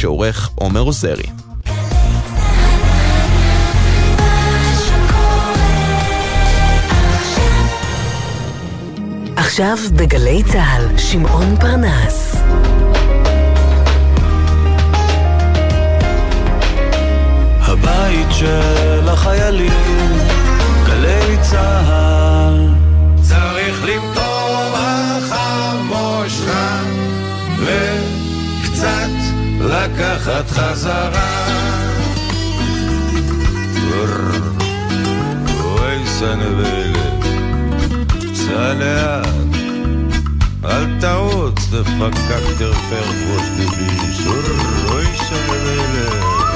שעורך עומר עוזרי. עכשיו בגלי צה"ל, שמעון פרנס. הבית של החיילים, גלי צה"ל. לקחת חזרה. אוי סנבלת, סע לאט, אל תעוץ דפקק תרפר פרוש דביש, אוי סנבלת.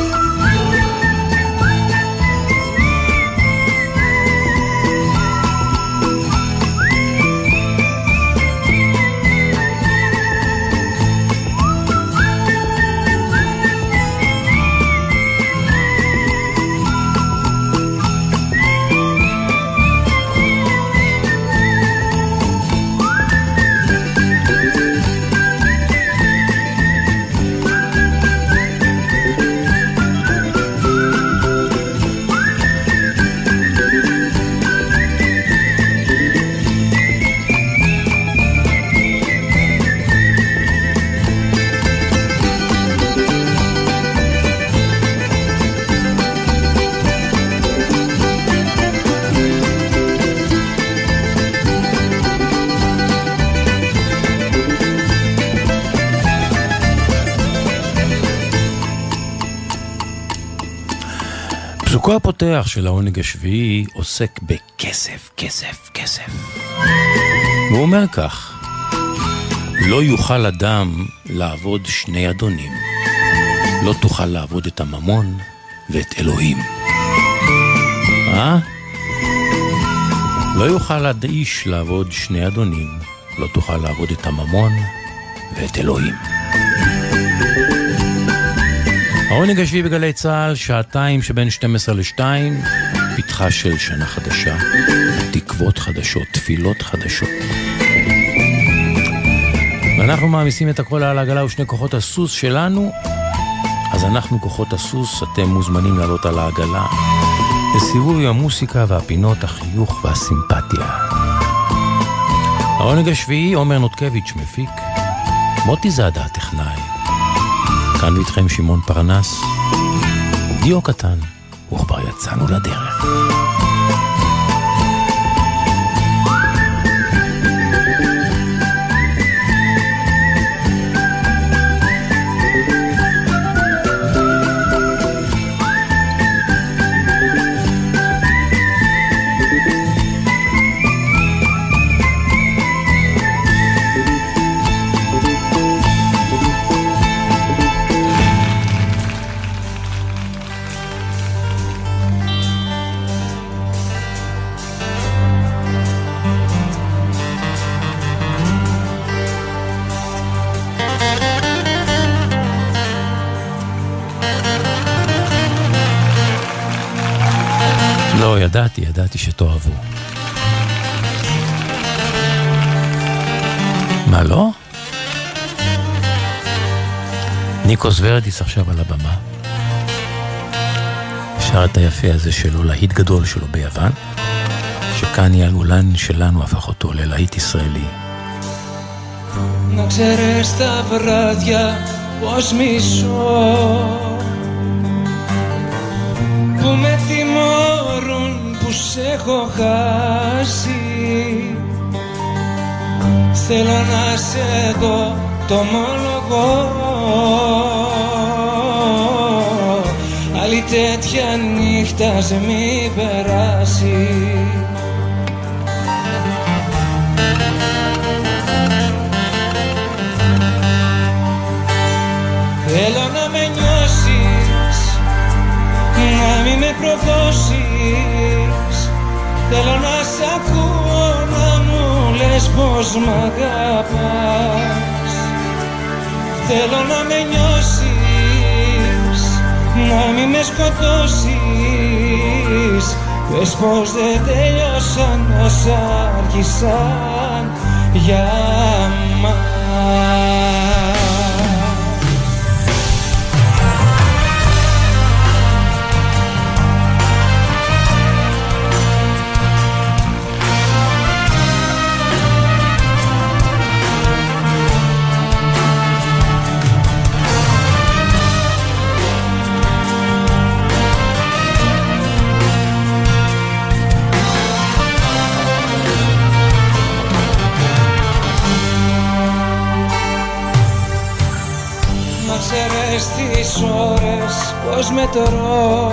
פסוקו הפותח של העונג השביעי עוסק בכסף, כסף, כסף. הוא אומר כך: לא יוכל אדם לעבוד שני אדונים. לא תוכל לעבוד את הממון ואת אלוהים. אה? לא יוכל איש לעבוד שני אדונים. לא תוכל לעבוד את הממון ואת אלוהים. העונג השביעי בגלי צה"ל, שעתיים שבין 12 ל-2, פתחה של שנה חדשה, תקוות חדשות, תפילות חדשות. ואנחנו מעמיסים את הכל על העגלה ושני כוחות הסוס שלנו, אז אנחנו כוחות הסוס, אתם מוזמנים לעלות על העגלה לסיבוב עם המוסיקה והפינות, החיוך והסימפתיה. העונג השביעי, עומר נותקביץ' מפיק, מוטי זאדה הטכנאי. כאן איתכם שמעון פרנס, דיו קטן, וכבר יצאנו לדרך. ידעתי, ידעתי שתאהבו. מה, לא? ניקוס ורדיס עכשיו על הבמה. שר את היפה הזה שלו, להיט גדול שלו ביוון, שכאן יעלולן שלנו הפך אותו ללהיט ישראלי. Να ξέρεις τα βράδια πως μισώ Που με τιμώρουν που σε έχω χάσει. Θέλω να σε δω το ομολογώ Άλλη τέτοια νύχτα σε μη περάσει. Θέλω να με νιώσεις Να μην με προδώσεις Θέλω να σ' ακούω να μου λες πως μ' αγαπάς. Θέλω να με νιώσεις Να μην με σκοτώσεις. Πες πως δεν τέλειωσαν όσα άρχισαν για μας τις ώρες πως μετρώ.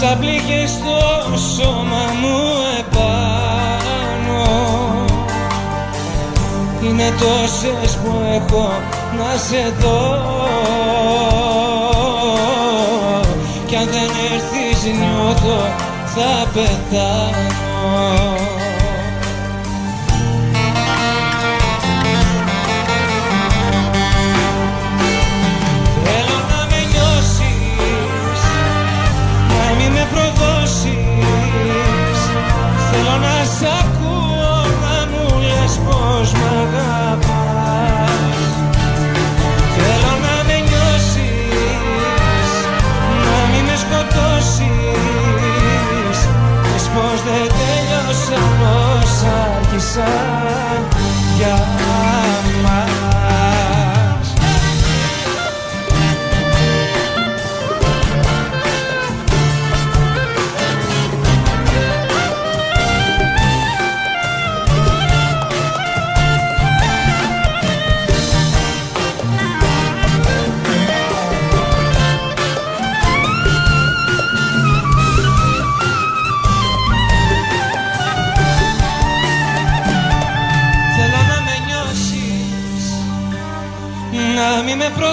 Σαν πληγές στο σώμα μου επάνω. Είναι τόσες που έχω να σε δω. Κι αν δεν έρθεις νιώθω θα πεθάνω sun.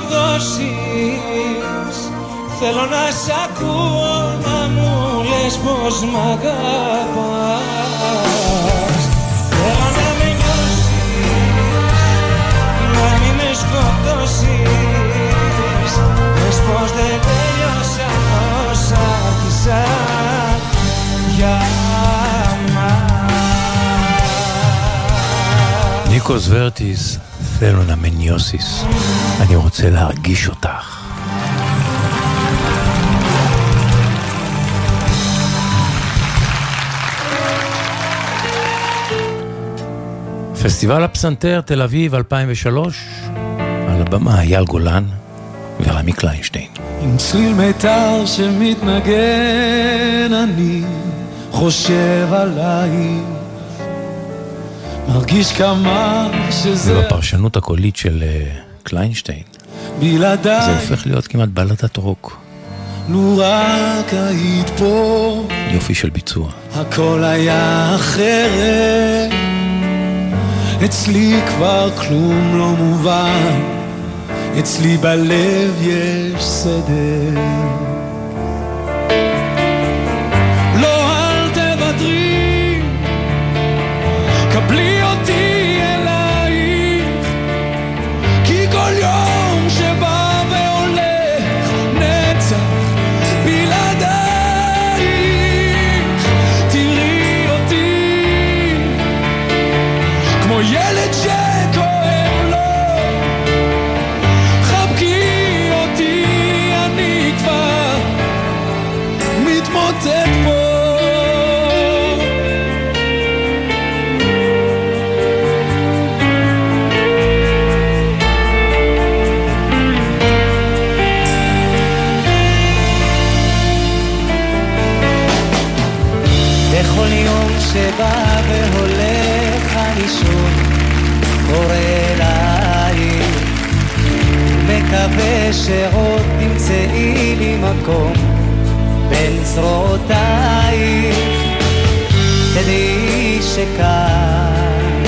Με προδώσεις Θέλω να σ' ακούω να μου λες πως μ' αγαπάς ניקוס ורטיס, פלונה מניוסיס, אני רוצה להרגיש אותך. פסטיבל הפסנתר, תל אביב, 2003, על הבמה אייל גולן ורמי קליינשטיין. עם צליל מיתר שמתנגן אני חושב עלייך מרגיש כמה שזה... ובפרשנות הקולית של uh, קליינשטיין, בלעדיי זה הופך להיות כמעט בלדת רוק. לו רק היית פה, יופי של ביצוע. הכל היה אחרת, אצלי כבר כלום לא מובן, אצלי בלב יש סדר. מקווה שעוד תמצאי לי מקום בין זרועותייך תדעי שכאן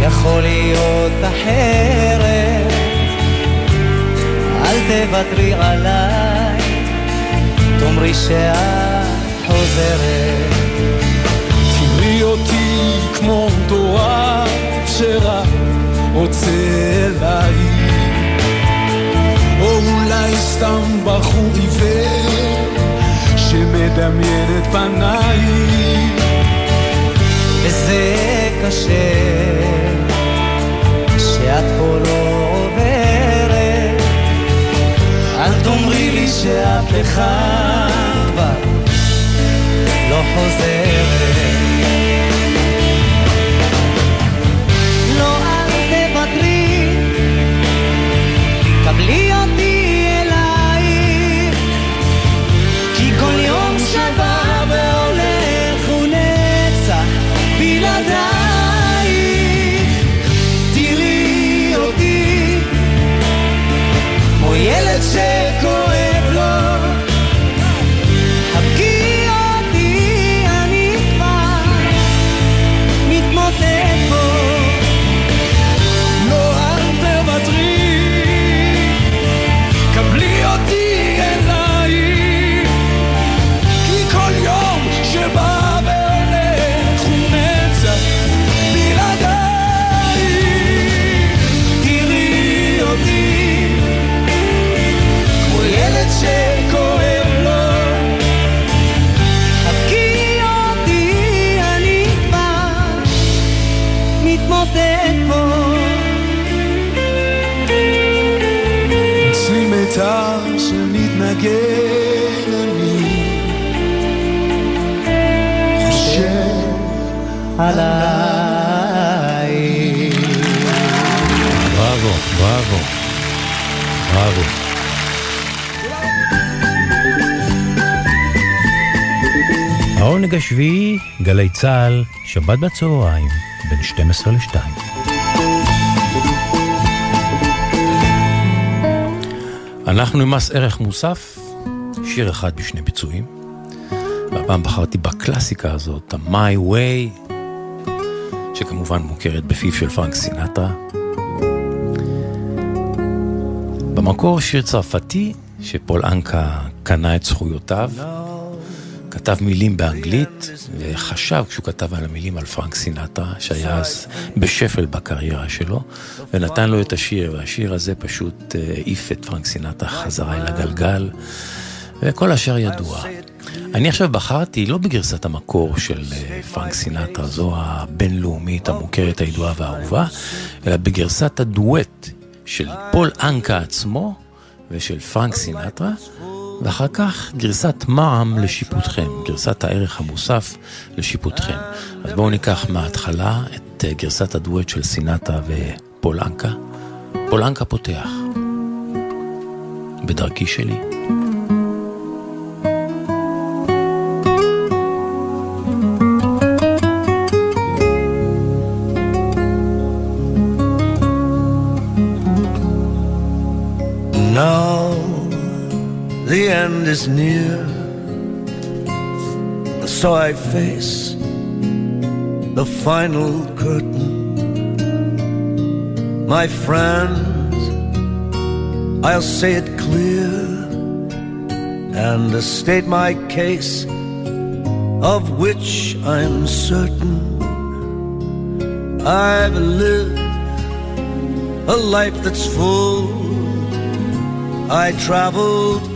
יכול להיות אחרת. אל תוותרי עליי תאמרי שאת חוזרת. תראי אותי כמו שרק רוצה להעיר או אולי סתם בחור עיוור שמדמיין את פניי. וזה קשה שאת פה לא עוברת. אל תאמרי לי שאת לך כבר לא חוזרת ילד שכואב. גלי צה"ל, שבת בצהריים, בין 12 ל-2. אנחנו עם מס ערך מוסף, שיר אחד בשני ביצועים. והפעם בחרתי בקלאסיקה הזאת, ה-My Way, שכמובן מוכרת בפיו של פרנק סינטרה. במקור שיר צרפתי, שפול אנקה קנה את זכויותיו. כתב מילים באנגלית, וחשב כשהוא כתב על המילים על פרנק סינטרה, שהיה אז בשפל בקריירה שלו, ונתן לו את השיר, והשיר הזה פשוט אה, העיף את פרנק סינטרה חזרה אל הגלגל, וכל השאר ידוע. אני עכשיו בחרתי לא בגרסת המקור של אה, פרנק סינטרה, זו הבינלאומית המוכרת, הידועה והאהובה, אלא בגרסת הדואט של פול אנקה עצמו ושל פרנק סינטרה. ואחר כך גרסת מע"מ לשיפוטכם, גרסת הערך המוסף לשיפוטכם. אז בואו ניקח מההתחלה את אה, גרסת הדואט של סינטה ופולנקה. פולנקה פותח. בדרכי שלי. Is near. So I face the final curtain. My friends, I'll say it clear and state my case, of which I'm certain. I've lived a life that's full. I traveled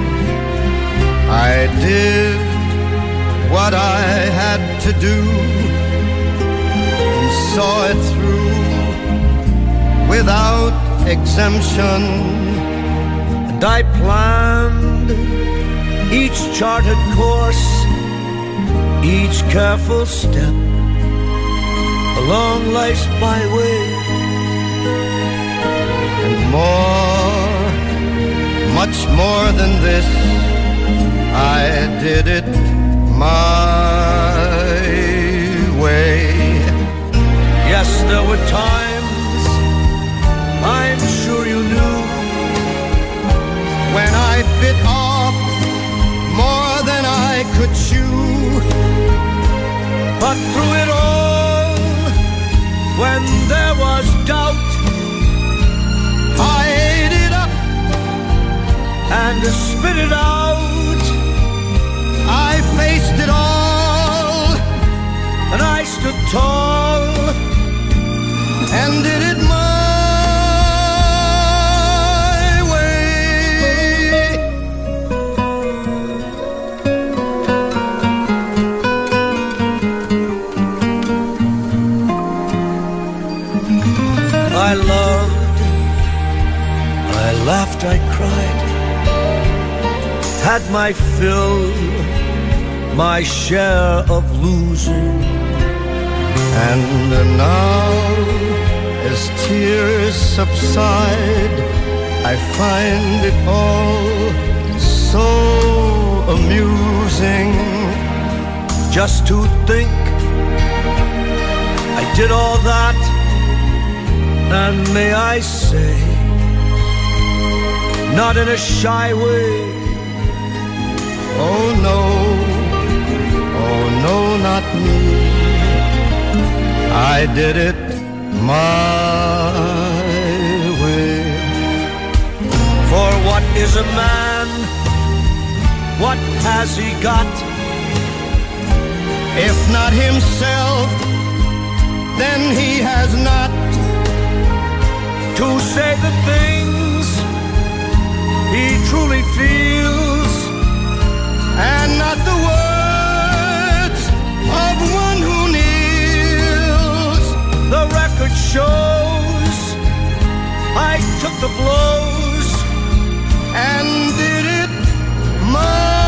I did what I had to do and saw it through without exemption. And I planned each charted course, each careful step along life's byway. And more, much more than this I did it my just to think I did all that, and may I say, not in a shy way. Oh no, oh no, not me. I did it my way. For what is a man? What has he got? If not himself, then he has not to say the things he truly feels and not the words of one who kneels. The record shows I took the blows and did it my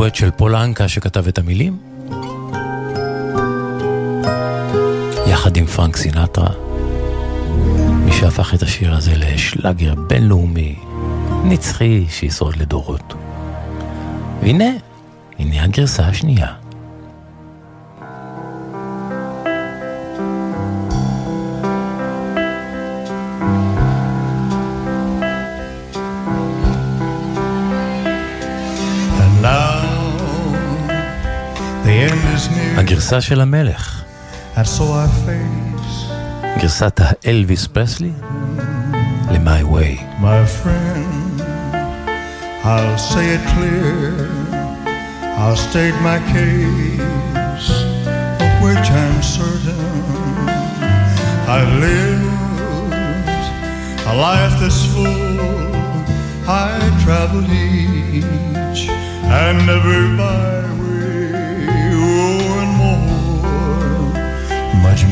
הדואט של פולנקה שכתב את המילים? יחד עם פרנק סינטרה, מי שהפך את השיר הזה לשלאגר בינלאומי, נצחי שישרוד לדורות. והנה, הנה הגרסה השנייה. הגרסה של המלך, and so I face גרסת האלוויס פרסלי, ל-My Way. my friend. I'll say it clear, I'll state my case, of which I'm certain. I've lived a life that's full, I traveled each and every byway,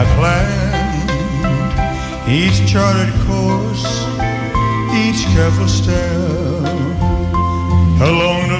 I planned each charted course, each careful step along the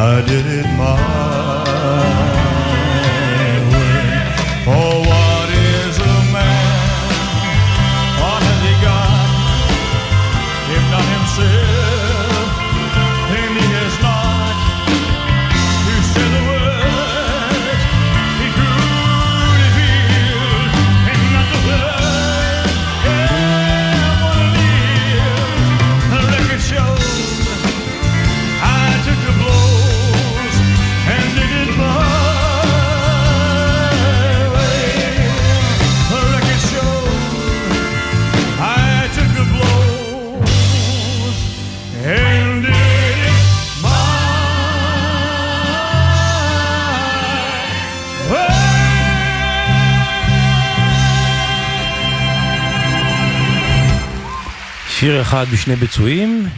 I did it my שיר אחד בשני ביצועים,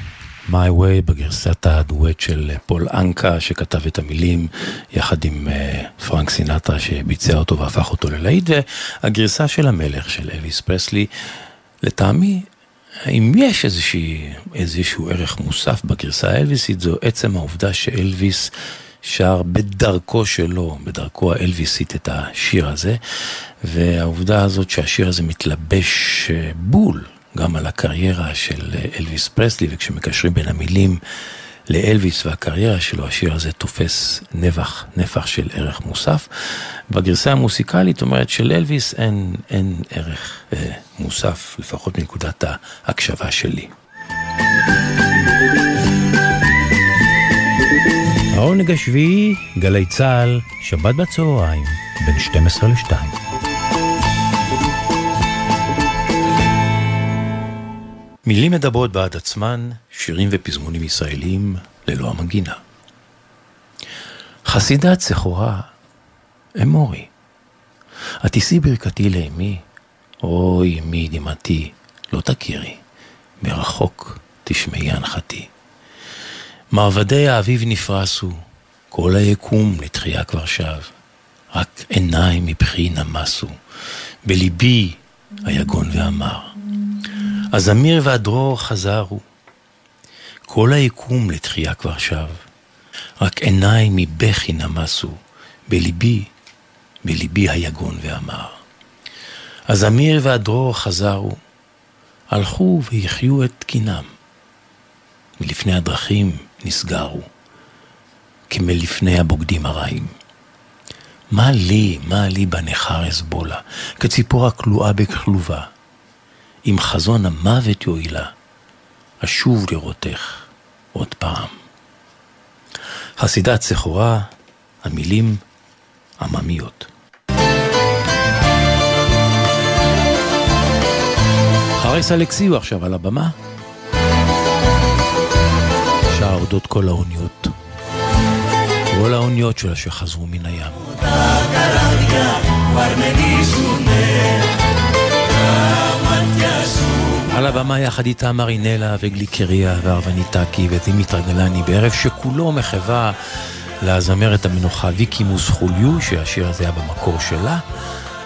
My Way בגרסת הדואט של פול אנקה שכתב את המילים יחד עם uh, פרנק סינטרה שביצע אותו והפך אותו ללהיט. והגרסה של המלך של אליס פרסלי לטעמי אם יש איזושהי, איזשהו ערך מוסף בגרסה האלוויסית זו עצם העובדה שאלוויס שר בדרכו שלו, בדרכו האלוויסית את השיר הזה. והעובדה הזאת שהשיר הזה מתלבש אה, בול גם על הקריירה של אלוויס פרסלי, וכשמקשרים בין המילים לאלוויס והקריירה שלו, השיר הזה תופס נבח, נפח של ערך מוסף. בגרסה המוסיקלית אומרת של אלוויס אין, אין ערך אה, מוסף, לפחות מנקודת ההקשבה שלי. העונג השביעי, גלי צה"ל, שבת בצהריים, בין 12 ל-2. מילים מדברות בעד עצמן, שירים ופזמונים ישראלים ללא המנגינה. חסידת סחורה, אמורי, התישאי ברכתי לאמי, אוי אמי דמעתי, לא תכירי, מרחוק תשמעי הנחתי. מרבדי האביב נפרסו, כל היקום לתחייה כבר שב, רק עיניים מבכי נמסו, בליבי היגון ואמר. הזמיר והדרור חזרו, כל היקום לתחייה כבר שב, רק עיניים מבכי נמסו, בליבי, בליבי היגון ואמר. הזמיר והדרור חזרו, הלכו והחיו את קינם, מלפני הדרכים נסגרו, כמלפני הבוגדים הרעים. מה לי, מה לי בניכר אסבולה, כציפור הכלואה בכלובה, אם חזון המוות יועילה, אשוב לראותך עוד פעם. חסידת סחורה, המילים עממיות. חריס אלכסיו עכשיו על הבמה. שר אודות כל האוניות. כל האוניות שלה שחזרו מן הים. על הבמה יחד איתה מרינלה וגליקריה וארבניטקי ודימיטרה גלני בערב שכולו מחווה לזמרת המנוחה ויקי מוסחוליו שהשיר הזה היה במקור שלה.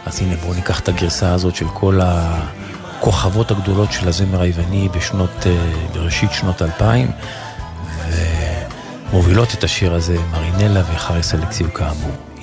אז הנה בואו ניקח את הגרסה הזאת של כל הכוכבות הגדולות של הזמר היווני בשנות, בראשית שנות 2000 ומובילות את השיר הזה מרינלה וחריס אלכסיו כאמור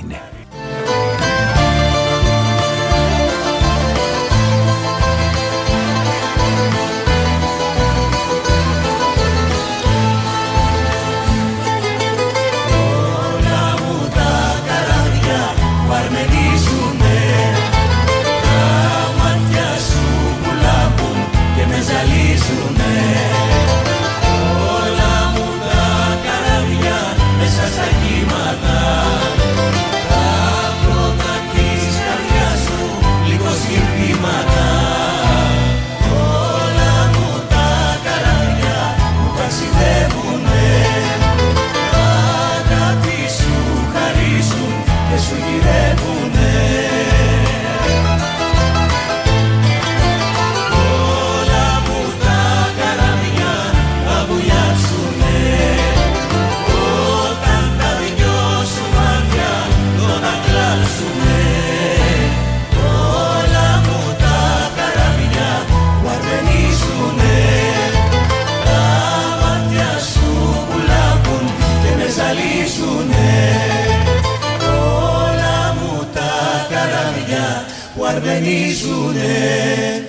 καράβια που αρμενίζουνε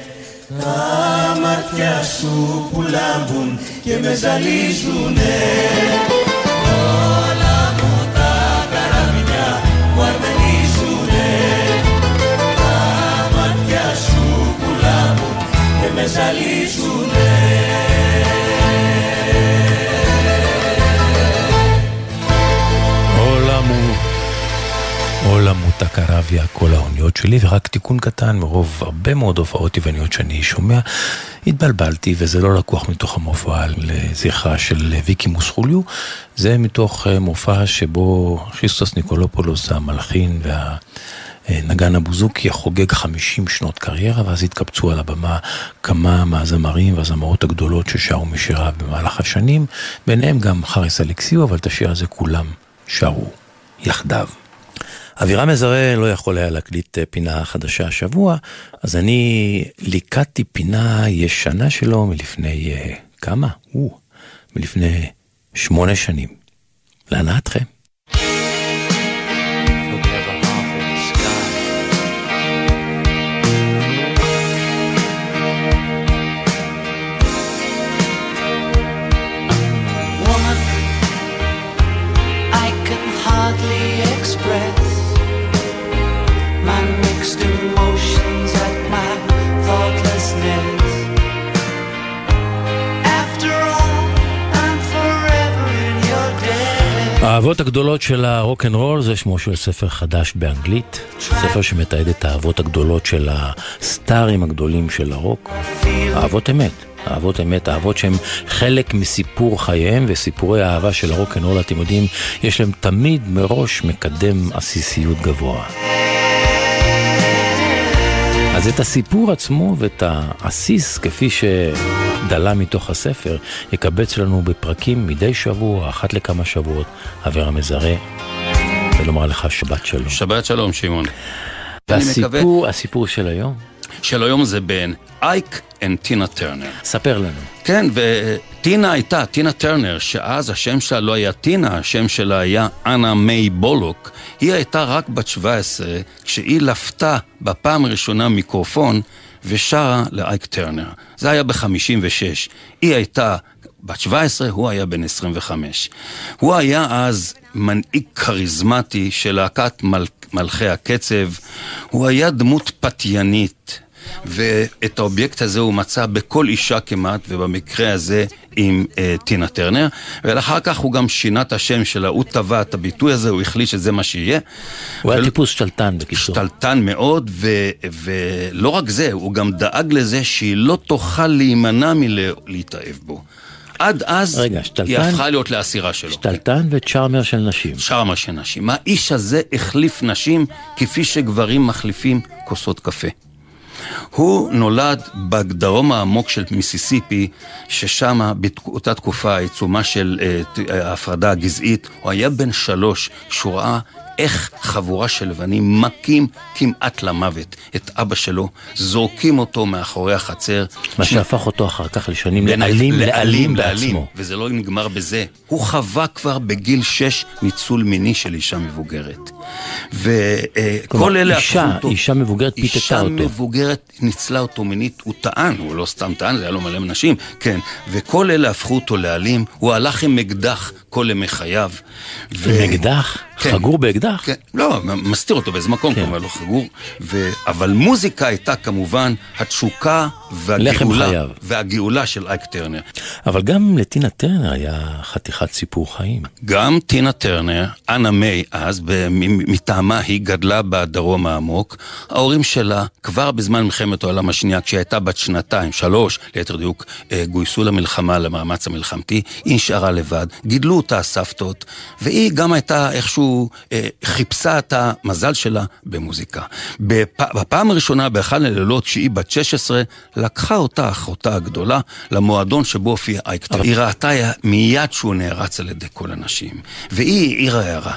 τα μάτια σου που λάμπουν και με ζαλίζουνε. Όλα μου τα καράβια που αρμενίζουνε. Τα μάτια σου που λάμπουν και με ζαλίζουνε רק רביה, כל האוניות שלי, ורק תיקון קטן מרוב הרבה מאוד הופעות טבעוניות שאני שומע. התבלבלתי, וזה לא לקוח מתוך המופע לזכרה של ויקי מוסחוליו, זה מתוך אה, מופע שבו חיסטוס ניקולופולוס המלחין וה... נגן הבוזוקי חוגג 50 שנות קריירה, ואז התקבצו על הבמה כמה מהזמרים והזמרות הגדולות ששרו משיריו במהלך השנים, ביניהם גם חריס אלקסיו, אבל את השיר הזה כולם שרו יחדיו. אבירם מזרה לא יכול היה להקליט אה, פינה חדשה השבוע, אז אני ליקטתי פינה ישנה שלו מלפני uh, כמה? או, מלפני שמונה שנים. להנאתכם. האהבות הגדולות של הרוקנרול זה שמו של ספר חדש באנגלית, ספר שמתעד את האהבות הגדולות של הסטארים הגדולים של הרוק, אהבות אמת. אהבות אמת, אהבות שהן חלק מסיפור חייהם וסיפורי האהבה של הרוקנרול, אתם יודעים, יש להם תמיד מראש מקדם עסיסיות גבוה. אז את הסיפור עצמו ואת העסיס, כפי שדלה מתוך הספר, יקבץ לנו בפרקים מדי שבוע, אחת לכמה שבועות, אברה מזרה, ולומר לך שבת שלום. שבת שלום, שמעון. אני מקווה- והסיפור, הסיפור של היום, של היום זה בין אייק וטינה טרנר. ספר לנו. כן, וטינה הייתה, טינה טרנר, שאז השם שלה לא היה טינה, השם שלה היה אנה מיי בולוק. היא הייתה רק בת 17 כשהיא לפתה בפעם הראשונה מיקרופון ושרה לאייק טרנר. זה היה ב-56. היא הייתה בת 17, הוא היה בן 25. הוא היה אז מנהיג כריזמטי של להקת מל... מלכי הקצב. הוא היה דמות פתיינית. ואת האובייקט הזה הוא מצא בכל אישה כמעט, ובמקרה הזה עם אה, טינה טרנר, ואחר כך הוא גם שינה את השם שלה, הוא טבע את הביטוי הזה, הוא החליט שזה מה שיהיה. הוא היה ול- טיפוס שתלטן בקיצור. שתלטן מאוד, ו- ולא רק זה, הוא גם דאג לזה שהיא לא תוכל להימנע מלהתאהב בו. עד אז רגע, היא שתלטן- הפכה להיות לאסירה שלו. שתלטן וצ'ארמר של נשים. שרמה של נשים. האיש הזה החליף נשים כפי שגברים מחליפים כוסות קפה. הוא נולד בדרום העמוק של מיסיסיפי, ששם באותה תקופה העיצומה של אה, ההפרדה הגזעית, הוא היה בן שלוש, כשהוא ראה איך חבורה של לבנים מכים כמעט למוות את אבא שלו, זורקים אותו מאחורי החצר. מה שהפך אותו אחר כך לשנים לאלים, לאלים לאלים, בעצמו. וזה לא נגמר בזה. הוא חווה כבר בגיל שש ניצול מיני של אישה מבוגרת. וכל כלומר, אלה אישה- הפכו אותו... אישה מבוגרת פיתתה אישה אותו. מבוגרת ניצלה אותו מינית, הוא טען, הוא לא סתם טען, זה היה לו מלא נשים, כן. וכל אלה הפכו אותו לאלים, הוא הלך עם אקדח כל ימי חייו. ו- עם אקדח? כן. חגור באקדח? כן, לא, מסתיר אותו באיזה מקום, כן. כמובן לא חגור. ו... אבל מוזיקה הייתה כמובן התשוקה והגאולה, חייו. והגאולה של אייק טרנר. אבל גם לטינה טרנר היה חתיכת סיפור חיים. גם טינה טרנר, אנה מיי אז, מטעמה היא גדלה בדרום העמוק. ההורים שלה, כבר בזמן מלחמת העולם השנייה, כשהיא הייתה בת שנתיים, שלוש, ליתר דיוק, אה, גויסו למלחמה, למאמץ המלחמתי, היא נשארה לבד. גידלו אותה הסבתות, והיא גם הייתה איכשהו אה, חיפשה את המזל שלה במוזיקה. בפ... בפעם הראשונה, באחד הלילות, כשהיא בת 16, לקחה אותה אחותה הגדולה למועדון שבו הופיע אייק טרנר. היא ראתה מיד שהוא נערץ על ידי כל הנשים, והיא העירה הערה.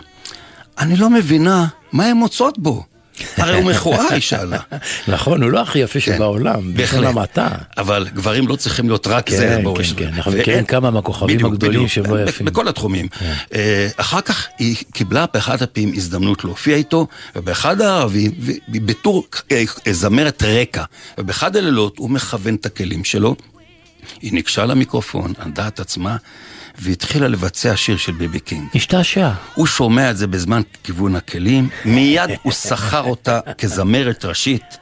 אני לא מבינה מה הן מוצאות בו. הרי הוא מכוער, היא שאלה. נכון, הוא לא הכי יפה שבעולם, בלשון בהחלט. המעטה. אבל גברים לא צריכים להיות רק זה, כן, כן, כן, אנחנו ואין- מכירים כמה מהכוכבים הגדולים. שהם לא יפים. בכל התחומים. אה, אחר כך היא קיבלה באחד הפעמים הזדמנות להופיע איתו, ובאחד הערבים, בתור אה, אה, זמרת רקע, ובאחד הלילות הוא מכוון את הכלים שלו. היא ניגשה למיקרופון, ענדה את עצמה, והתחילה לבצע שיר של ביבי קינג. השתעשע. הוא שומע את זה בזמן כיוון הכלים, מיד הוא שכר אותה כזמרת ראשית.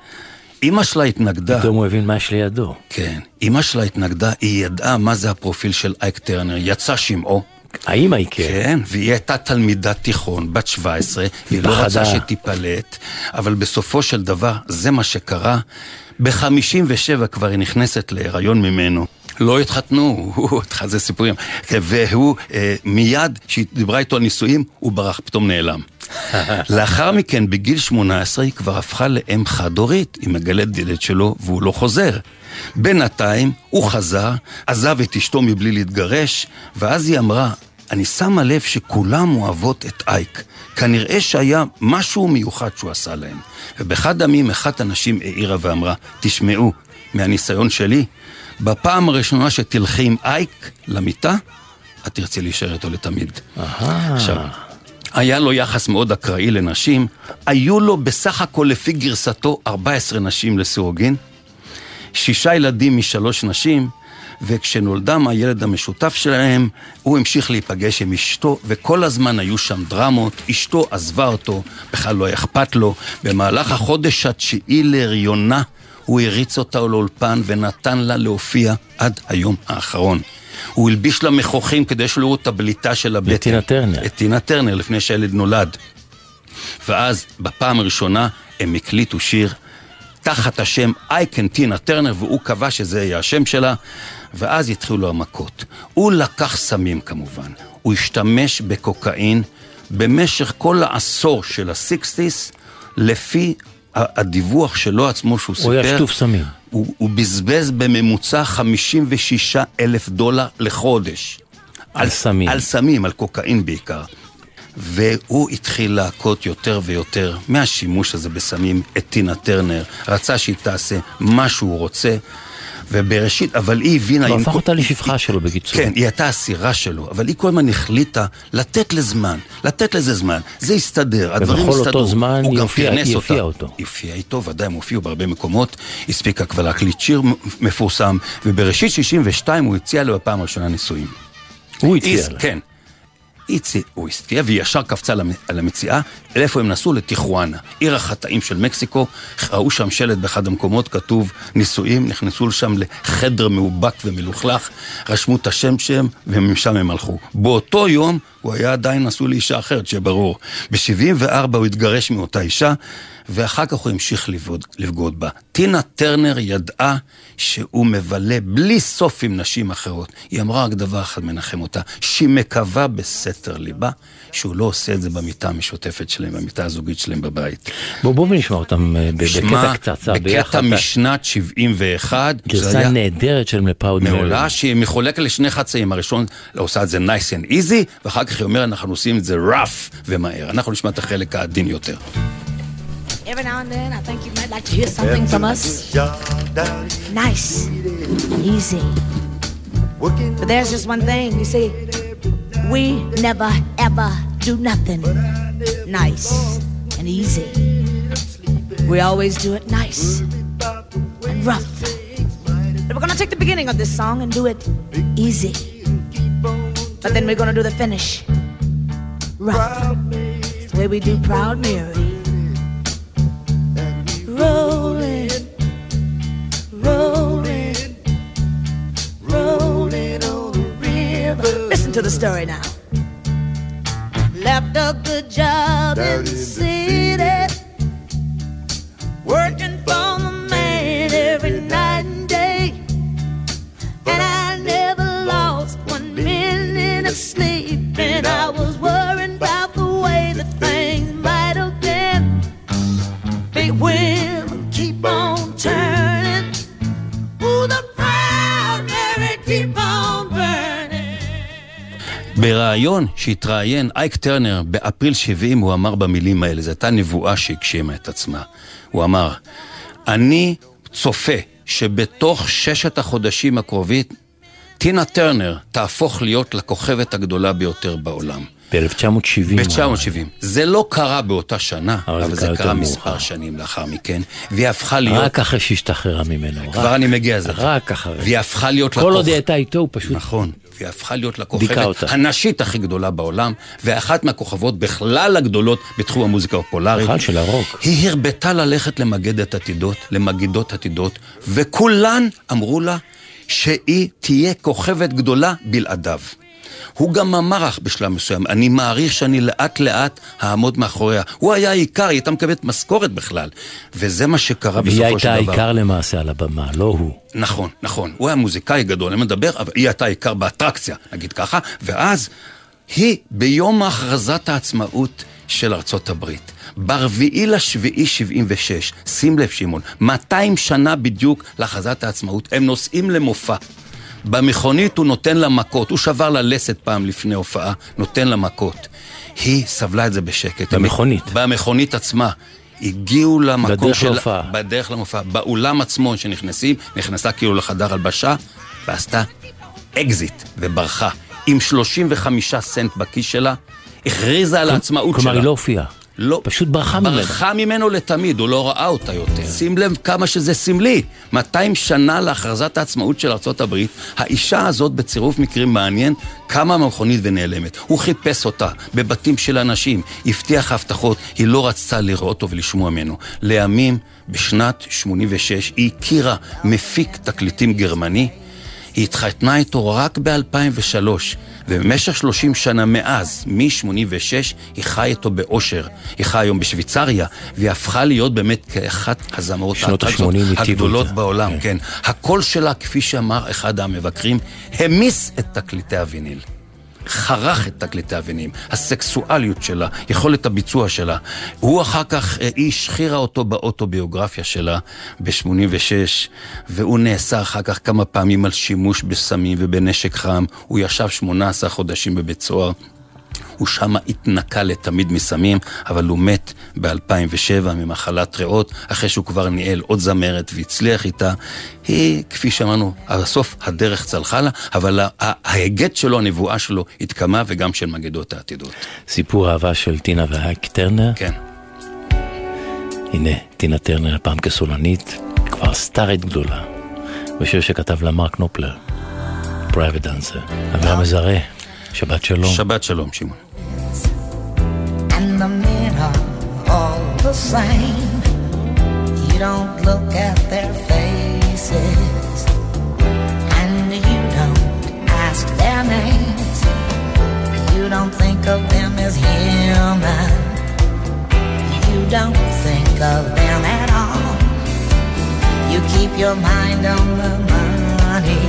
אימא שלה התנגדה. פתאום הוא הבין מה יש לידו. כן. אימא שלה התנגדה, היא ידעה מה זה הפרופיל של אייק טרנר, יצא שמעו. האמא היא כן. כן, והיא הייתה תלמידת תיכון, בת 17, והיא לא. רצה שתיפלט, אבל בסופו של דבר, זה מה שקרה. ב-57 כבר היא נכנסת להיריון ממנו. לא התחתנו, זה סיפורים. והוא, אה, מיד, כשהיא דיברה איתו על נישואים, הוא ברח, פתאום נעלם. לאחר מכן, בגיל 18, היא כבר הפכה לאם חד-הורית, היא מגלת ילד שלו, והוא לא חוזר. בינתיים, הוא חזר, עזב את אשתו מבלי להתגרש, ואז היא אמרה, אני שמה לב שכולם אוהבות את אייק. כנראה שהיה משהו מיוחד שהוא עשה להם. ובאחד הימים אחת הנשים העירה ואמרה, תשמעו, מהניסיון שלי, בפעם הראשונה שתלכי עם אייק למיטה, את תרצי להישאר איתו לתמיד. עכשיו, היה לו יחס מאוד אקראי לנשים, היו לו בסך הכל לפי גרסתו 14 נשים לסירוגין, שישה ילדים משלוש נשים, וכשנולדם הילד המשותף שלהם, הוא המשיך להיפגש עם אשתו, וכל הזמן היו שם דרמות. אשתו עזבה אותו, בכלל לא אכפת לו. במהלך החודש התשיעי להריונה, הוא הריץ אותה לאולפן ונתן לה להופיע עד היום האחרון. הוא הלביש לה מחוכים כדי שלא יראו את הבליטה של הבטן. לטינה טרנר. את טינה טרנר, לפני שהילד נולד. ואז, בפעם הראשונה, הם הקליטו שיר תחת השם אייק and טינה טרנר, והוא קבע שזה יהיה השם שלה, ואז התחילו המכות. הוא לקח סמים כמובן, הוא השתמש בקוקאין במשך כל העשור של ה sixties, לפי הדיווח שלו עצמו שהוא סיפר. הוא היה שטוף סמים. הוא, הוא בזבז בממוצע 56 אלף דולר לחודש. על סמים. על סמים, על קוקאין בעיקר. והוא התחיל להכות יותר ויותר מהשימוש הזה בסמים את טינה טרנר. רצה שהיא תעשה מה שהוא רוצה, ובראשית, אבל היא הבינה... הוא הפך כל- אותה לשפחה שלו בקיצור. כן, היא הייתה אסירה שלו, אבל היא כל הזמן החליטה לתת לזמן, לתת לזה זמן, זה יסתדר, הדברים ובכל יסתדרו. אותו זמן היא הופיעה- אותה. אותו. היא הופיעה איתו, ודאי הם הופיעו בהרבה מקומות, הספיקה כבר להקליט שיר מפורסם, ובראשית 62 הוא הציע לו בפעם הראשונה נישואים. הוא הציע לה. כן. הציע, הוא הסתיר, והיא ישר קפצה על המציאה, לאיפה הם נסעו? לטיחואנה, עיר החטאים של מקסיקו, ראו שם שלט באחד המקומות, כתוב נישואים, נכנסו לשם לחדר מאובק ומלוכלך, רשמו את השם שם, ומשם הם הלכו. באותו יום הוא היה עדיין נשוי לאישה אחרת, שיהיה ברור. ב-74 הוא התגרש מאותה אישה, ואחר כך הוא המשיך לבגוד, בה. טינה טרנר ידעה שהוא מבלה בלי סוף עם נשים אחרות. היא אמרה רק דבר אחד מנחם אותה, שהיא מקווה בסתר ליבה שהוא לא עושה את זה במיטה המשותפת שלהם, במיטה הזוגית שלהם בבית. בואו בוא נשמע אותם אה, בקטע קצרצר בקטע ביחד. משנת 71, זה גרסה נהדרת של מפאוד מעולה שהיא מחולקת לשני חצאים, הראשון עושה את זה nice and easy, ואחר כך היא אומרת אנחנו עושים את זה rough ומהר. אנחנו נשמע את החלק העדין יותר. Every now and then, I think you might like to hear something from us. Nice, easy. But there's just one thing, you see, we never ever do nothing nice and easy. We always do it nice and rough. But we're gonna take the beginning of this song and do it easy. But then we're gonna do the finish rough. It's the way we do Proud Mary. Rolling, rolling, rolling on the river. Listen to the story now. Left a good job in the city, working בריאיון שהתראיין אייק טרנר באפריל 70 הוא אמר במילים האלה, זו הייתה נבואה שהגשימה את עצמה. הוא אמר, אני צופה שבתוך ששת החודשים הקרובים טינה טרנר תהפוך להיות לכוכבת הגדולה ביותר בעולם. ב-1970. ב-1970. זה לא קרה באותה שנה, אבל אבל זה זה קרה מספר מאוחר. שנים לאחר מכן, והיא הפכה להיות... רק אחרי שהשתחררה ממנו. כבר רק- אני מגיע לזה. רק אחרי. והיא הפכה להיות כל עוד היא הייתה איתו, הוא פשוט... נכון. והיא הפכה להיות לכוכבת. הנשית הכי גדולה בעולם, ואחת מהכוכבות בכלל הגדולות בתחום המוזיקה הפופולרית. בכלל של הרוק. היא הרבתה ללכת למגדת עתידות, למגידות עתידות, וכולן אמרו לה שהיא תהיה כוכבת גדולה בלעדיו. הוא גם אמר לך בשלב מסוים, אני מעריך שאני לאט לאט אעמוד מאחוריה. הוא היה העיקר, היא הייתה מקבלת משכורת בכלל. וזה מה שקרה והיא בסופו של הייתה דבר. העיקר למעשה על הבמה, לא הוא. נכון, נכון. הוא היה מוזיקאי גדול, אני מדבר, אבל היא הייתה עיקר באטרקציה, נגיד ככה, ואז היא, ביום הכרזת העצמאות של ארצות הברית, ברביעי לשביעי 76, שים לב שמעון, 200 שנה בדיוק להכרזת העצמאות, הם נוסעים למופע. במכונית הוא נותן לה מכות, הוא שבר לה לסת פעם לפני הופעה, נותן לה מכות. היא סבלה את זה בשקט. במכונית. במכונית עצמה. הגיעו למקום בדרך של... להופעה. בדרך למופע. באולם עצמו שנכנסים, נכנסה כאילו לחדר הלבשה, ועשתה אקזיט וברחה. עם 35 סנט בכיס שלה, הכריזה על העצמאות שלה. כלומר, היא לא הופיעה. לא. פשוט ברחה ממנו. ברחה ממנו לתמיד, הוא לא ראה אותה יותר. שים לב כמה שזה סמלי. 200 שנה להכרזת העצמאות של ארה"ב, האישה הזאת בצירוף מקרים מעניין, קמה מהמכונית ונעלמת. הוא חיפש אותה בבתים של אנשים, הבטיח הבטחות, היא לא רצתה לראות אותו ולשמוע ממנו. לימים, בשנת 86, היא הכירה מפיק תקליטים גרמני, היא התחתנה איתו רק ב-2003, ובמשך 30 שנה מאז, מ-86, היא חיה איתו באושר. היא חיה היום בשוויצריה, והיא הפכה להיות באמת כאחת הזמרות שנות הטרנסות ה-80 היטיבו הגדולות. בעולם, כן. כן. הקול שלה, כפי שאמר אחד המבקרים, המיס את תקליטי הוויניל. חרך את תקליטי הווינים, הסקסואליות שלה, יכולת הביצוע שלה. הוא אחר כך, אה, היא השחירה אותו באוטוביוגרפיה שלה ב-86, והוא נאסר אחר כך כמה פעמים על שימוש בסמים ובנשק חם. הוא ישב 18 חודשים בבית סוהר. הוא שמה התנקה לתמיד מסמים, אבל הוא מת ב-2007 ממחלת ריאות, אחרי שהוא כבר ניהל עוד זמרת והצליח איתה. היא, כפי שאמרנו, הסוף הדרך צלחה לה, אבל ההיגד שלו, הנבואה שלו, התקמה וגם של מגידות העתידות. סיפור אהבה של טינה ואייק טרנר. כן. הנה, טינה טרנר פעם כסולנית, כבר סטארית גדולה. בשיר שכתב לה מרק נופלר, Private Dancer. אברהם מזרה, שבת שלום. שבת שלום, שמעון. And the are all the same. You don't look at their faces, and you don't ask their names. You don't think of them as human. You don't think of them at all. You keep your mind on the money,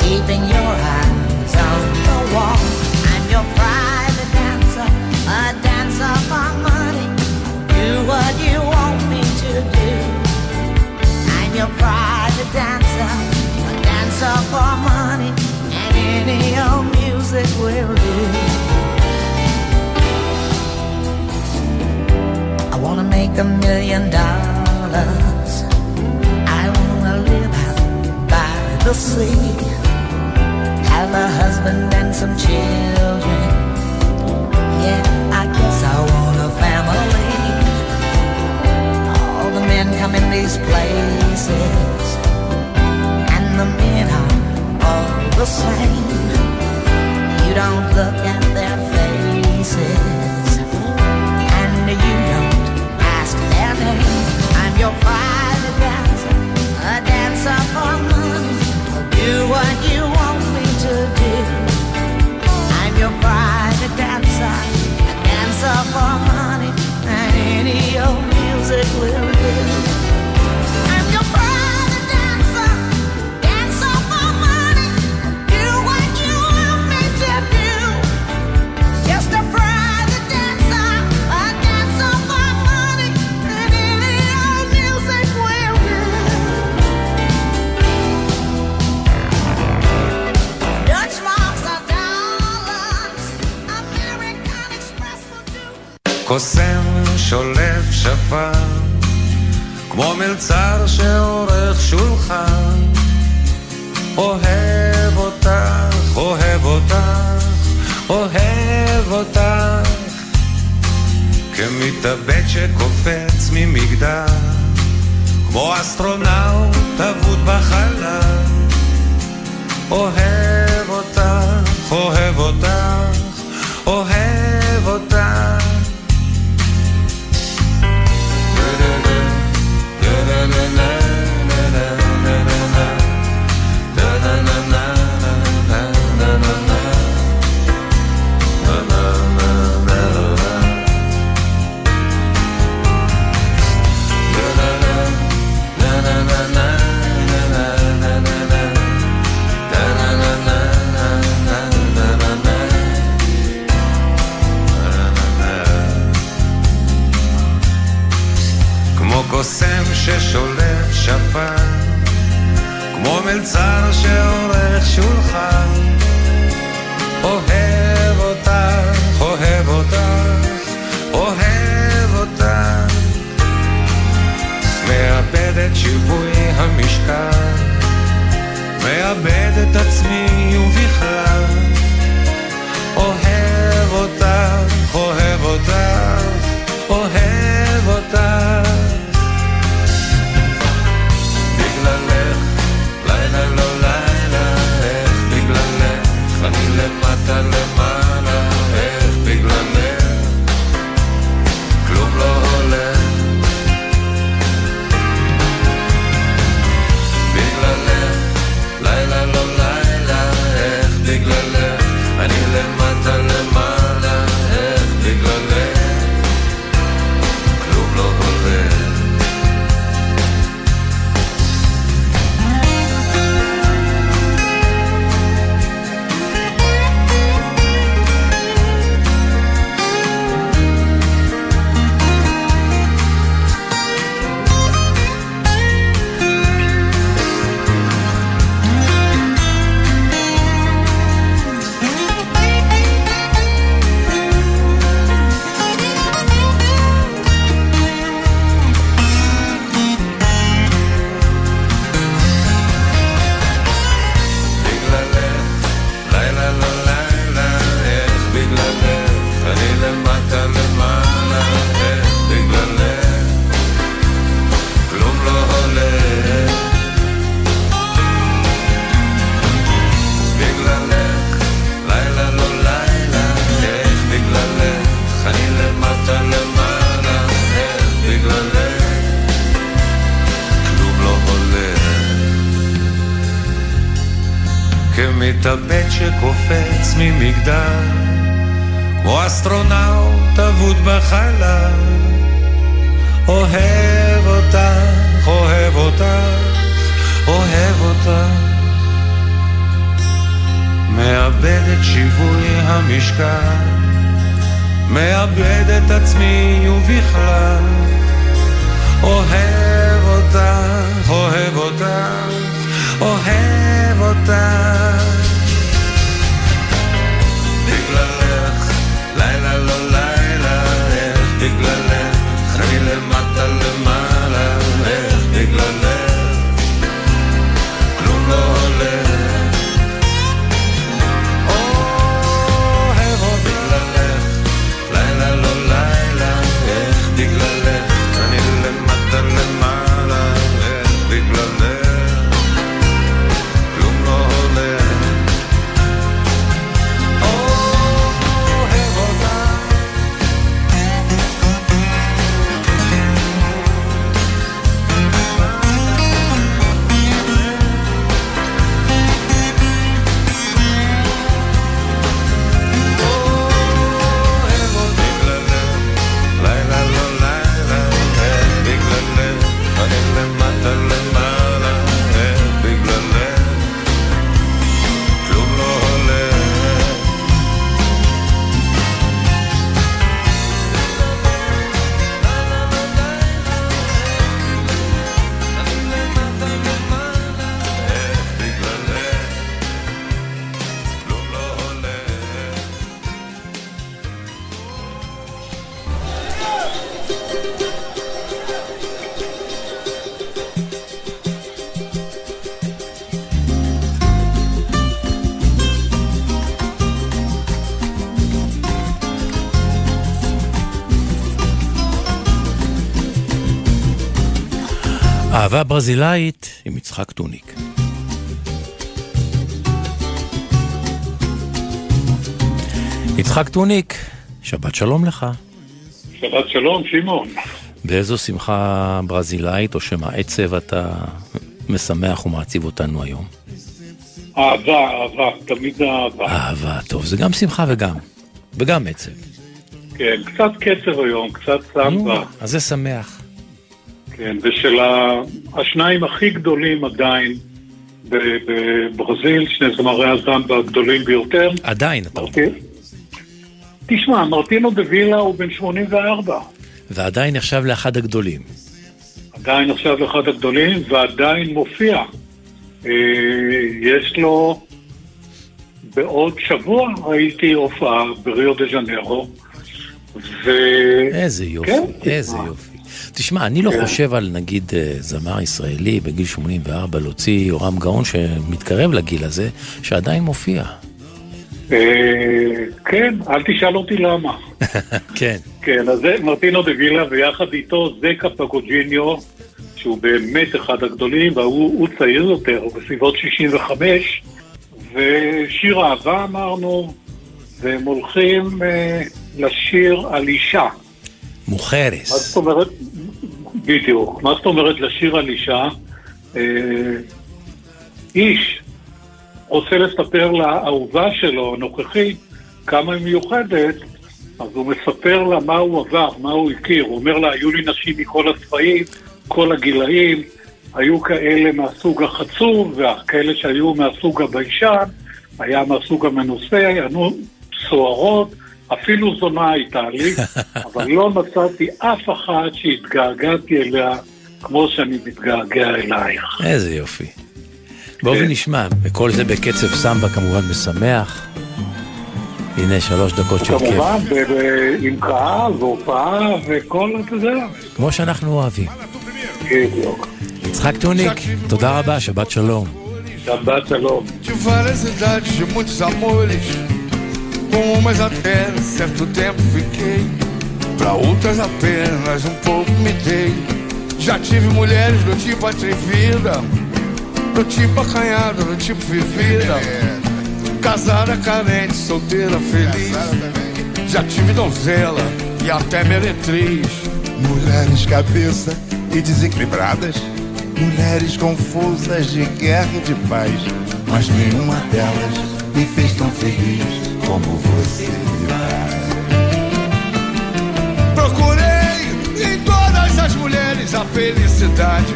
keeping your eyes on the wall. I'm your private what you want me to do. I'm your private dancer, a dancer for money, and any old music will do. I wanna make a million dollars. I wanna live out by the sea. Have a husband and some children. Yeah, men in these places, and the men are all the same. You don't look at their faces, and you don't ask their name. I'm your private dancer, a dancer for money. Do what you want me to do. I'm your private dancer, a קוסם שולף שפן, כמו מלצר שעורך שולחן. אוהב אותך, אוהב אותך, אוהב אותך, כמתאבד שקופץ ממגדל, כמו אסטרונאוט אבוד בחלל. אוהב אותך, אוהב אותך, אוהב ששולף שפן, כמו מלצר שעורך שולחן. אוהב אותך, אוהב אותך, אוהב אותך. מאבד את שיווי המשקל, מאבד את עצמי ובכלל. ממגדל, כמו אסטרונאוט אבוד בחלל. אוהב אותך, אוהב אותך, אוהב אותך. מאבד את שיווי המשקל, מאבד את עצמי ובכלל. אוהב אותך, אוהב אותך, אוהב אותך. אהבה ברזילאית עם יצחק טוניק. יצחק טוניק, שבת שלום לך. שבת שלום, שמעון. באיזו שמחה ברזילאית או שמא עצב אתה משמח ומעציב אותנו היום? אהבה, אהבה, תמיד אהבה. אהבה, טוב, זה גם שמחה וגם, וגם עצב. כן, קצת קצר היום, קצת סמבה. אז זה שמח. כן, ושל השניים הכי גדולים עדיין בברזיל, שני זמרי הזמבה הגדולים ביותר. עדיין, אתה אומר. תשמע, מרטינו דה וילה הוא בן 84. ועדיין נחשב לאחד הגדולים. עדיין עכשיו אחד הגדולים, ועדיין מופיע. אה, יש לו, בעוד שבוע ראיתי הופעה בריו דה ז'נרו, ו... איזה יופי, כן, איזה. יופי. תשמע, אני לא כן. חושב על נגיד אה, זמר ישראלי בגיל 84 להוציא יורם גאון שמתקרב לגיל הזה, שעדיין מופיע. אה, כן, אל תשאל אותי למה. כן. כן, אז זה מרטינו דה וילה, ויחד איתו זקה פגוג'יניו, שהוא באמת אחד הגדולים, והוא הוא צעיר יותר, הוא בסביבות 65, ושיר אהבה אמרנו, והם הולכים אה, לשיר על אישה. מה מוכרס. זאת אומרת, בדיוק, מה זאת אומרת לשיר על אישה? אה, איש רוצה לספר לאהובה שלו, הנוכחית, כמה היא מיוחדת, אז הוא מספר לה מה הוא עבר, מה הוא הכיר. הוא אומר לה, היו לי נשים מכל הצבעים, כל הגילאים, היו כאלה מהסוג החצוב, וכאלה שהיו מהסוג הביישן, היה מהסוג המנוסה, היו סוערות, אפילו זונה הייתה לי, אבל לא מצאתי אף אחת שהתגעגעתי אליה כמו שאני מתגעגע אלייך. איזה יופי. בואו כן. ונשמע, וכל זה בקצב סמבה כמובן משמח. הנה שלוש דקות של כיף, כמובן, עם קהל והופעה וכל, אתה יודע. כמו שאנחנו אוהבים. בדיוק. יצחק טוניק, תודה רבה, שבת שלום. שבת שלום. Com umas até certo tempo fiquei. Pra outras apenas um pouco me dei. Já tive mulheres do tipo atrevida. Do tipo acanhado, do tipo vivida. Casada, carente, solteira, feliz. Já tive donzela e até meretriz. Mulheres cabeça e desequilibradas, mulheres confusas de guerra e de paz, mas nenhuma delas me fez tão feliz como você faz. Procurei em todas as mulheres a felicidade,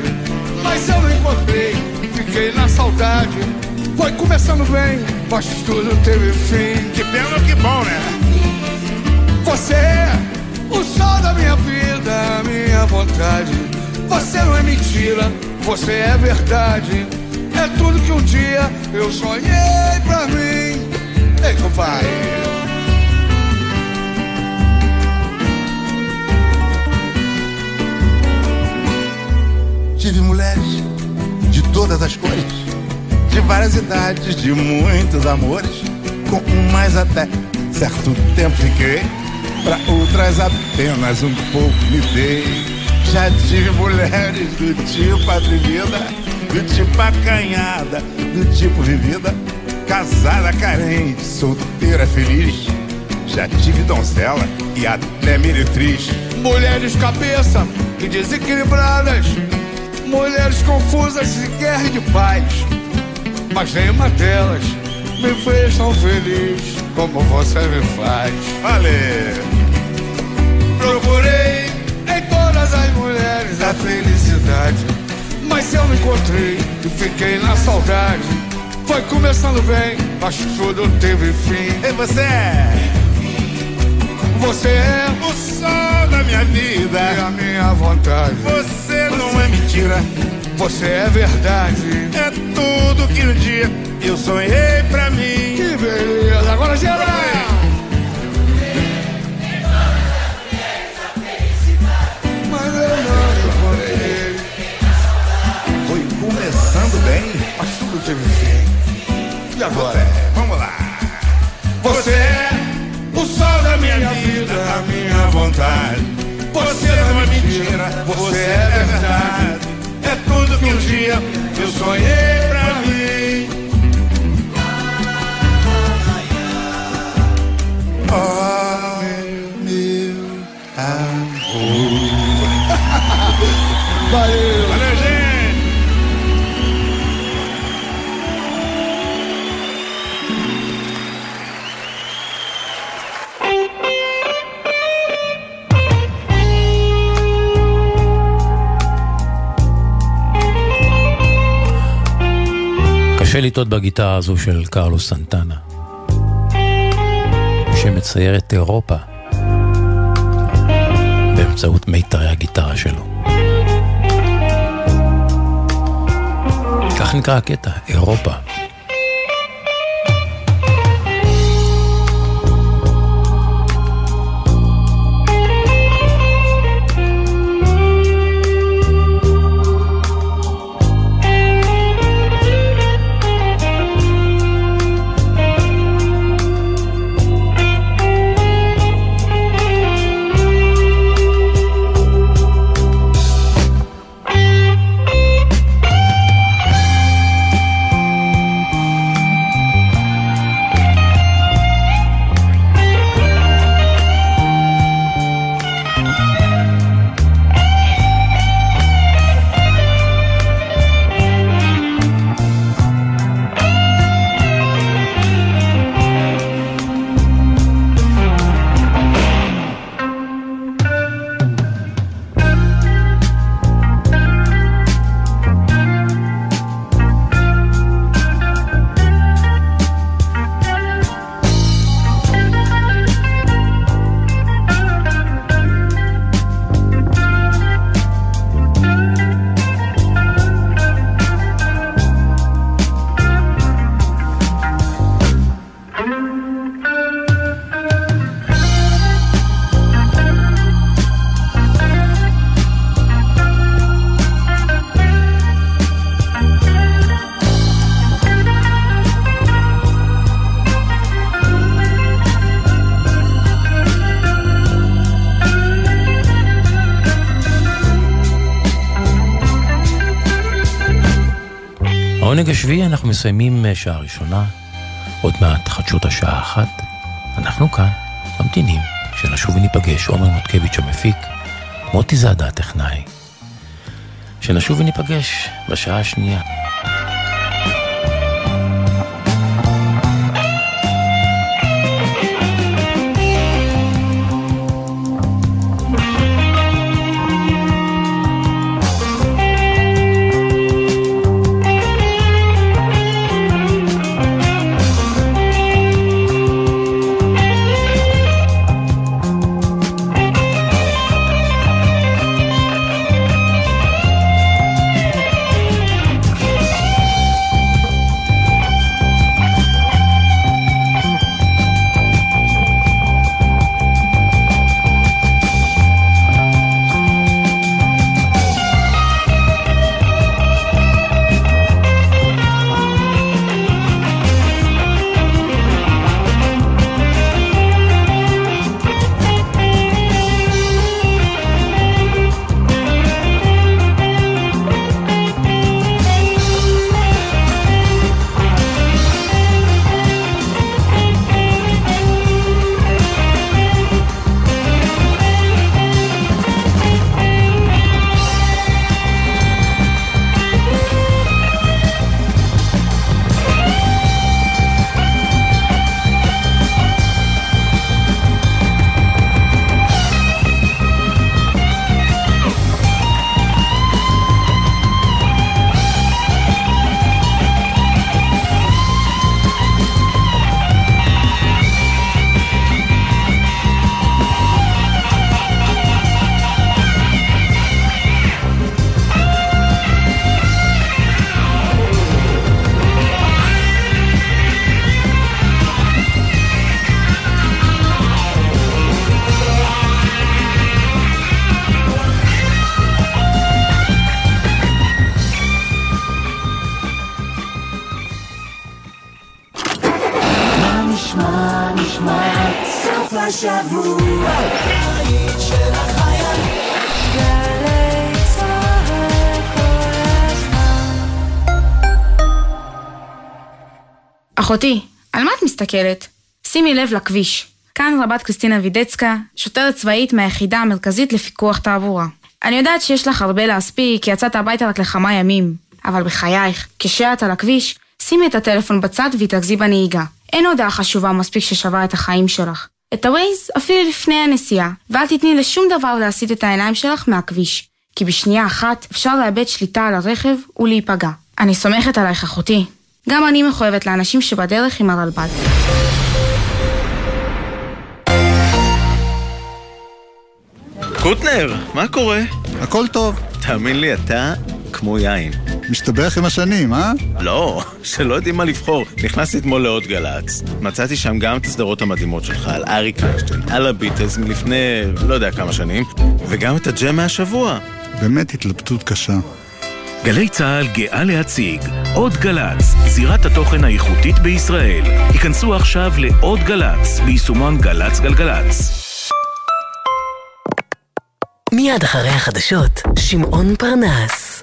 mas eu não encontrei, fiquei na saudade. Foi começando bem, mas tudo teve fim. Que pena que bom, né? Você é o sol da minha vida, a minha vontade. Você não é mentira, você é verdade. É tudo que um dia eu sonhei pra mim. Ei, compadre. Tive mulheres de todas as cores, de várias idades, de muitos amores. Com umas até certo tempo fiquei, pra outras apenas um pouco me dei. Já tive mulheres do tipo atrevida, do tipo acanhada, do tipo vivida, casada carente, solteira feliz. Já tive donzela e até meretriz. Mulheres cabeça e desequilibradas, mulheres confusas de guerra e de paz. Mas nenhuma delas me fez tão feliz como você me faz. Valeu! Procurei em todas as mulheres a felicidade, mas eu não encontrei e fiquei na saudade. Foi começando bem, mas tudo teve fim. E você é? Você é o sol da minha vida e a minha vontade. Você não é mentira, você é verdade. É tudo que um dia eu sonhei pra mim. Que beleza! Agora geral! Mas eu não encontrei. Foi começando bem, mas tudo teve fim de agora. Vamos lá. Você é o sol da minha vida, a minha vontade. Você não é mentira, você é verdade. É tudo que um dia eu sonhei pra mim. Oh, meu amor. Valeu. קשה לטעות בגיטרה הזו של קרלוס סנטנה, שמצייר את אירופה באמצעות מיתרי הגיטרה שלו. כך נקרא הקטע, אירופה. מסיימים אה, שעה ראשונה, עוד מעט חדשות השעה אחת. אנחנו כאן, ממתינים, שנשוב וניפגש, עומר מותקביץ' המפיק, מוטי זאדה הטכנאי. שנשוב וניפגש בשעה השנייה. אחותי, על מה את מסתכלת? שימי לב לכביש. כאן רבת קריסטינה וידצקה, שוטרת צבאית מהיחידה המרכזית לפיקוח תעבורה. אני יודעת שיש לך הרבה להספיק, כי יצאת הביתה רק לכמה ימים. אבל בחייך, כשאת על הכביש, שימי את הטלפון בצד והתרכזי בנהיגה. אין הודעה חשובה מספיק ששווה את החיים שלך. את הווייז אפילו לפני הנסיעה, ואל תתני לשום דבר להסיט את העיניים שלך מהכביש. כי בשנייה אחת אפשר לאבד שליטה על הרכב ולהיפגע. אני סומכת עלייך אחותי. גם אני מחויבת לאנשים שבדרך עם הרלב"ד. קוטנר, מה קורה? הכל טוב. תאמין לי, אתה כמו יין. משתבח עם השנים, אה? לא, שלא יודעים מה לבחור. נכנסתי אתמול לעוד גל"צ. מצאתי שם גם את הסדרות המדהימות שלך, על אריק איינשטיין, על הביטלס מלפני לא יודע כמה שנים, וגם את הג'ם מהשבוע. באמת התלבטות קשה. גלי צה"ל גאה להציג עוד גל"צ, זירת התוכן האיכותית בישראל. היכנסו עכשיו לעוד גל"צ, ביישומון גל"צ גלגלצ. מיד אחרי החדשות, שמעון פרנס.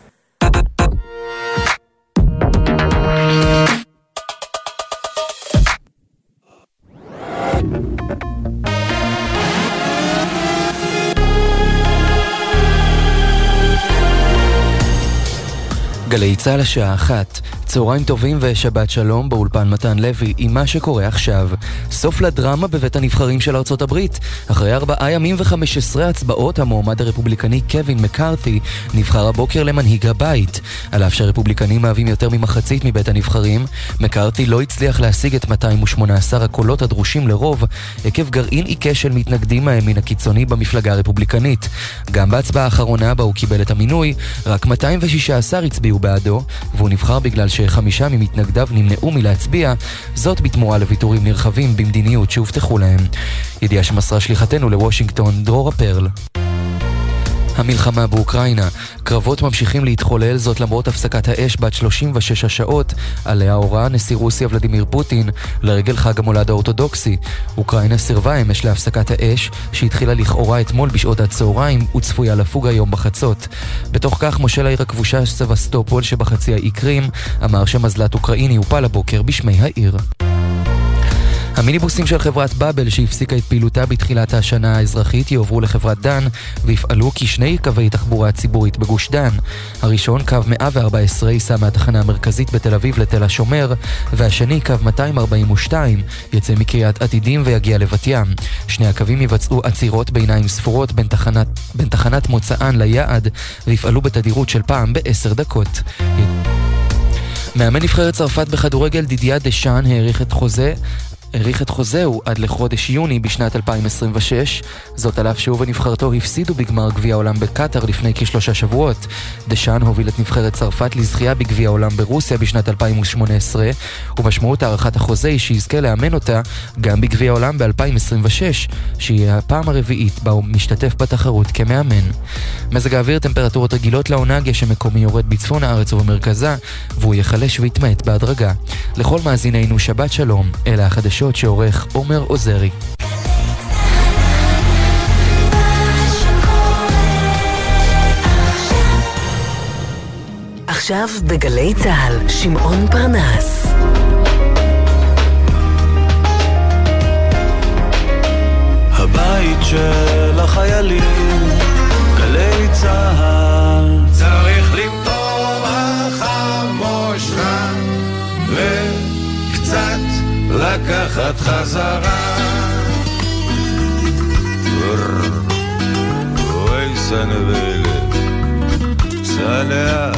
גלי צה"ל השעה אחת, צהריים טובים ושבת שלום באולפן מתן לוי עם מה שקורה עכשיו. סוף לדרמה בבית הנבחרים של ארצות הברית. אחרי ארבעה ימים וחמש עשרה הצבעות, המועמד הרפובליקני קווין מקארתי נבחר הבוקר למנהיג הבית. על אף שהרפובליקנים מהווים יותר ממחצית מבית הנבחרים, מקארתי לא הצליח להשיג את 218 הקולות הדרושים לרוב, עקב גרעין עיקש של מתנגדים מהימין הקיצוני במפלגה הרפובליקנית. גם בהצבעה האחרונה בה הוא קיבל את המינוי, רק 216 הצביעו בעדו, והוא נבחר בגלל שחמישה ממתנגדיו נמנעו מלהצביע, זאת בתמורה לוויתורים נרחבים במדיניות שהובטחו להם. ידיעה שמסרה שליחתנו לוושינגטון, דרורה פרל. המלחמה באוקראינה. קרבות ממשיכים להתחולל, זאת למרות הפסקת האש בת 36 השעות, עליה הורה נשיא רוסיה ולדימיר פוטין לרגל חג המולד האורתודוקסי. אוקראינה סירבה אמש להפסקת האש, שהתחילה לכאורה אתמול בשעות הצהריים, וצפויה לפוג היום בחצות. בתוך כך, מושל העיר הכבושה סבסטופול שבחצי האי קרים, אמר שמזל"ט אוקראיני הופל הבוקר בשמי העיר. המיניבוסים של חברת באבל שהפסיקה את פעילותה בתחילת השנה האזרחית יועברו לחברת דן ויפעלו כשני קווי תחבורה ציבורית בגוש דן. הראשון, קו 114, ייסע מהתחנה המרכזית בתל אביב לתל השומר והשני, קו 242, יצא מקריית עתידים ויגיע לבת ים. שני הקווים יבצעו עצירות ביניים ספורות בין תחנת, בין תחנת מוצאן ליעד ויפעלו בתדירות של פעם בעשר דקות. מאמן נבחרת צרפת בכדורגל דידיה דשאן האריך את חוזה האריך את חוזהו עד לחודש יוני בשנת 2026, זאת על אף שהוא ונבחרתו הפסידו בגמר גביע העולם בקטאר לפני כשלושה שבועות. דשאן הוביל את נבחרת צרפת לזכייה בגביע העולם ברוסיה בשנת 2018, ומשמעות הארכת החוזה היא שיזכה לאמן אותה גם בגביע העולם ב-2026, שיהיה הפעם הרביעית בה הוא משתתף בתחרות כמאמן. מזג האוויר טמפרטורות רגילות לעונה, גשם מקומי יורד בצפון הארץ ובמרכזה, והוא ייחלש ויתמעט בהדרגה. לכל מאזינינו שבת שלום, אלה החדשות. החדשות שעורך עומר עוזרי. עכשיו בגלי צה"ל, שמעון פרנס. הבית של החיילים, גלי צה"ל. לקחת חזרה. אוי סנבלת, סע לאט,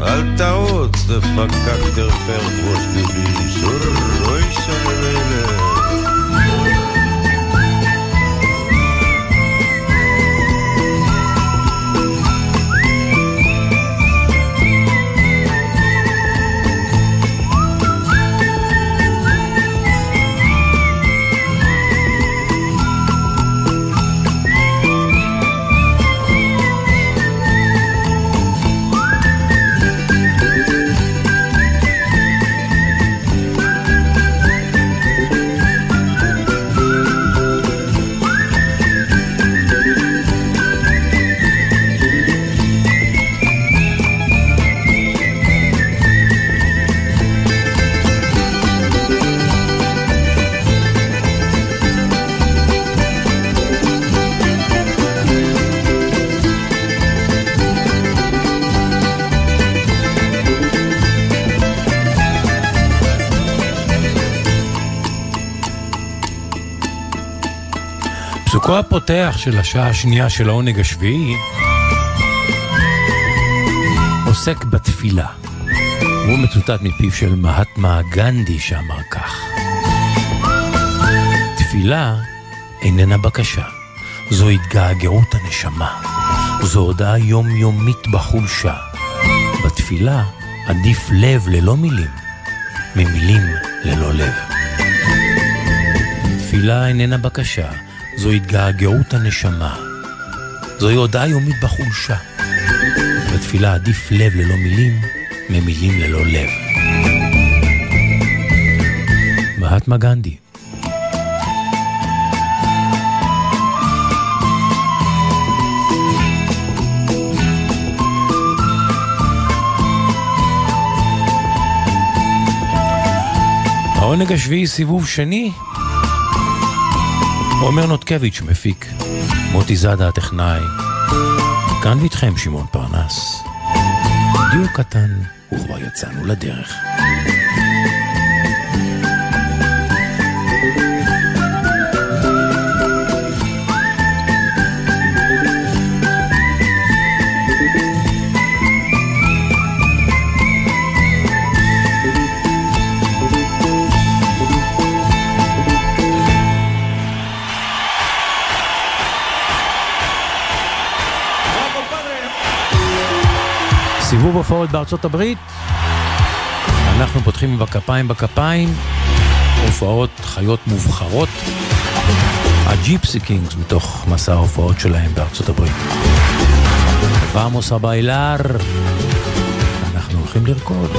אל תרוץ, דפקק תרפר ראש דביש. אוי סנבלת. חלקו הפותח של השעה השנייה של העונג השביעי עוסק בתפילה. הוא מצוטט מפיו של מהטמה גנדי שאמר כך: תפילה איננה בקשה, זו התגעגעות הנשמה, זו הודעה יומיומית בחולשה. בתפילה עדיף לב ללא מילים, ממילים ללא לב. תפילה איננה בקשה, זו התגעגעות הנשמה. זוהי הודעה יומית בחולשה. בתפילה עדיף לב ללא מילים, ממילים ללא לב. מהטמה גנדי העונג השביעי סיבוב שני עומר נותקביץ' מפיק, מוטי זאדה הטכנאי, כאן ואיתכם שמעון פרנס. דיוק קטן, וכבר יצאנו לדרך. סיבוב הופעות בארצות הברית. אנחנו פותחים בכפיים בכפיים, הופעות חיות מובחרות. הג'יפסי קינגס מתוך מסע ההופעות שלהם בארצות הברית. Vamos a Bailar, אנחנו הולכים לרקוד.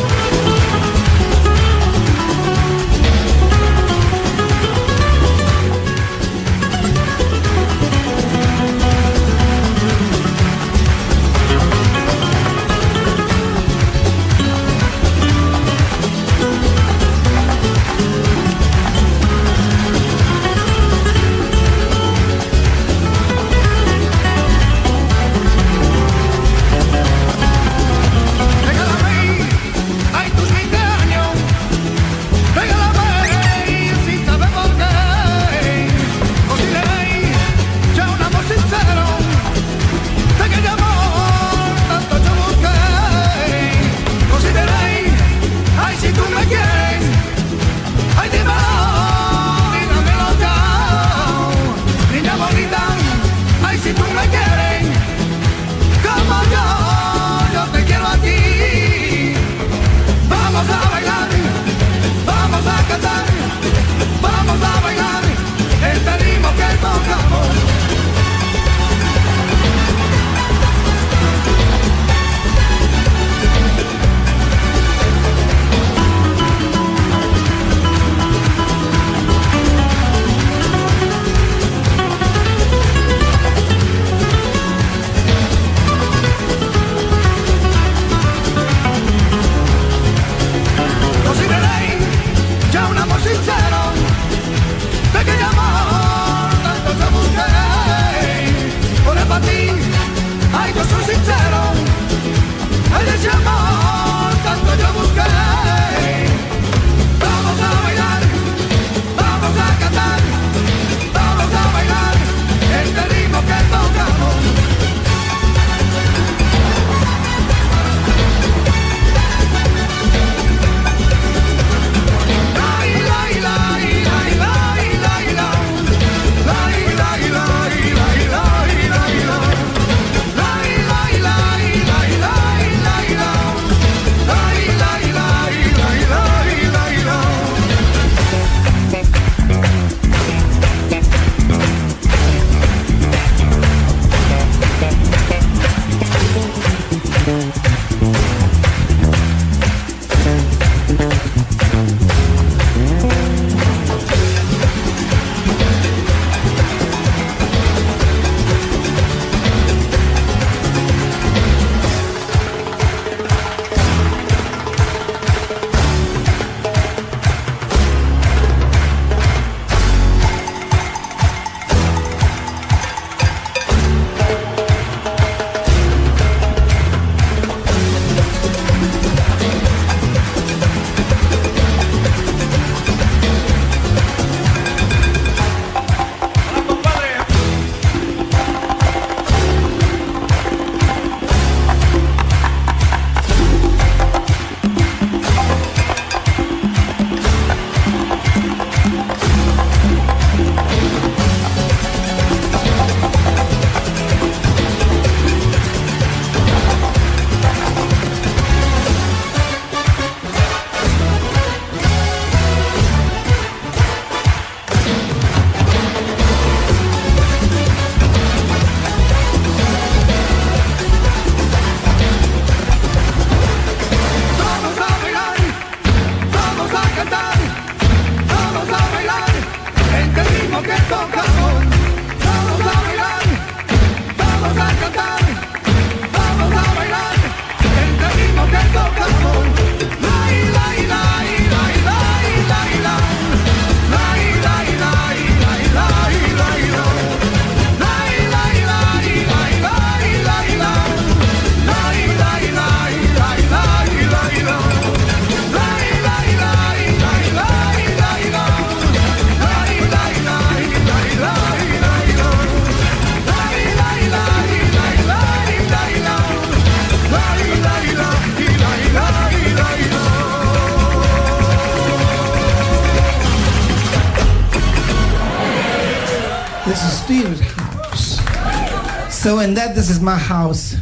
This is my house,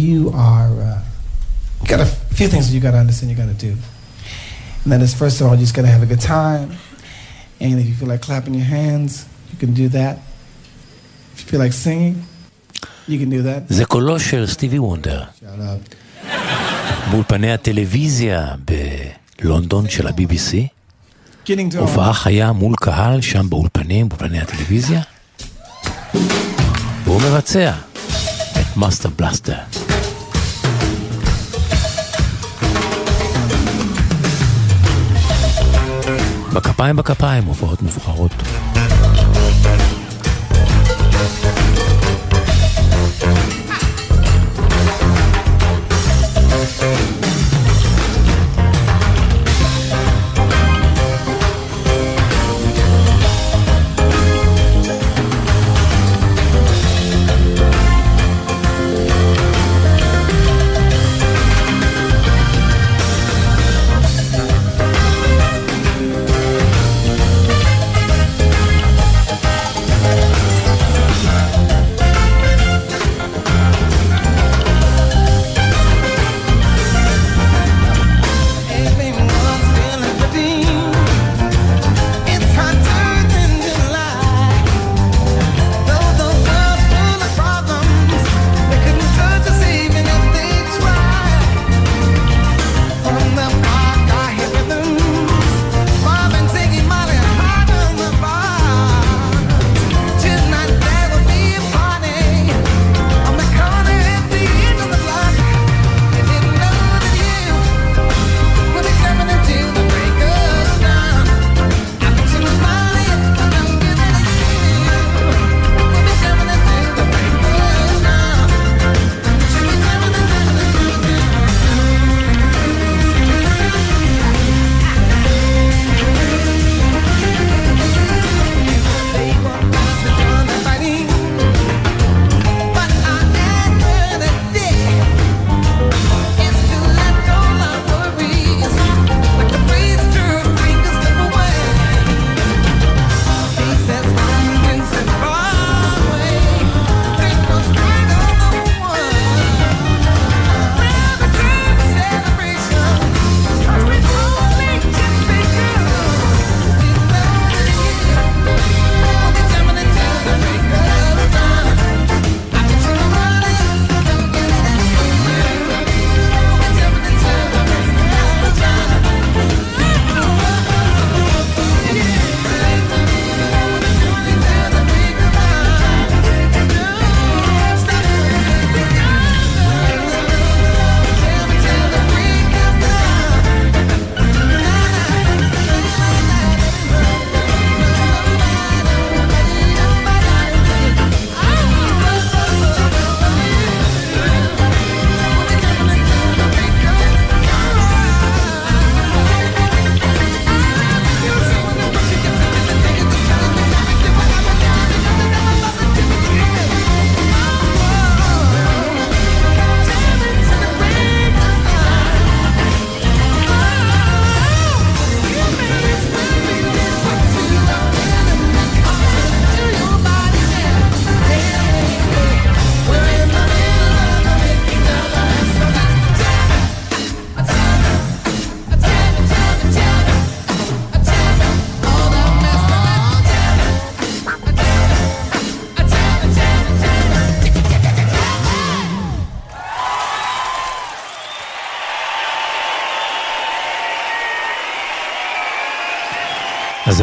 you are uh, got a few things you got to understand. You got to do, and that is first of all, you just got to have a good time. And if you feel like clapping your hands, you can do that. If you feel like singing, you can do that. זה קולו של סטיבי וונדר. Shout out. באולפני הטלוויזיה בלונדון של ה-BBC. הופעה חיה מול קהל שם באולפנים, באולפני הטלוויזיה. והוא מבצע את Master Blaster. בכפיים בכפיים, הופעות מובחרות.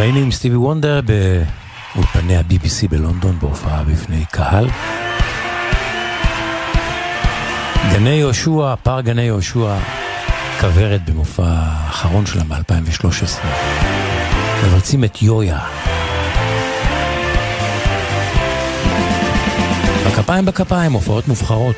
היינו עם סטיבי וונדר באולפני ה-BBC בלונדון בהופעה בפני קהל. גני יהושע, פאר גני יהושע, כוורת במופע האחרון שלה ב-2013. מבצעים את יויה. בכפיים בכפיים, הופעות מובחרות.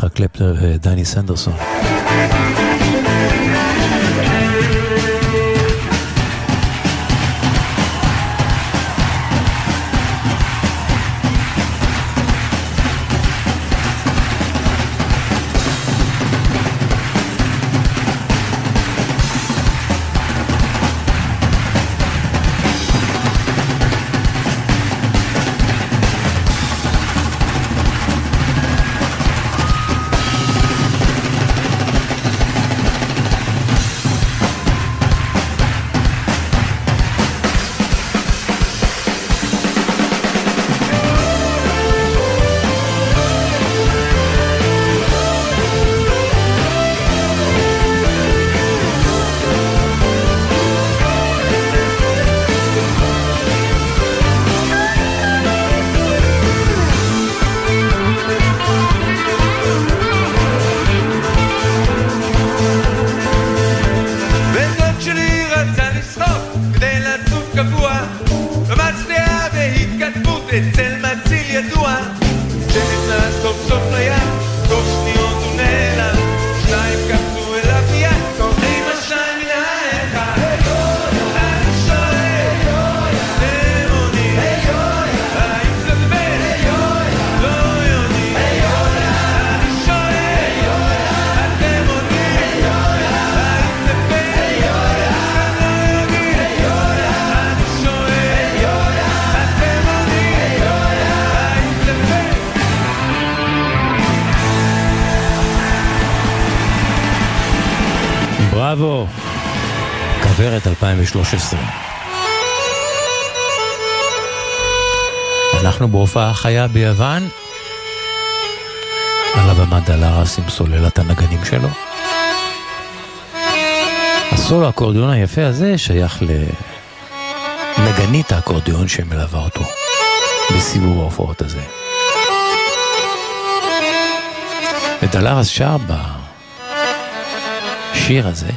יצחק קלפטר ודני סנדרסון. בראבו, כוורת 2013. אנחנו בהופעה חיה ביוון, על הבמה דלרס עם סוללת הנגנים שלו. הסולו האקורדיון היפה הזה שייך לנגנית האקורדיון שמלווה אותו בסיבוב ההופעות הזה. ודלרס שר בשיר הזה,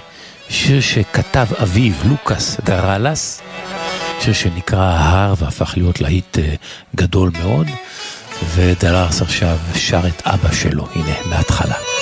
שיר שכתב אביו, לוקאס דרלס, שיר שנקרא ההר והפך להיות להיט אה, גדול מאוד, ודלרס עכשיו שר את אבא שלו, הנה, מההתחלה.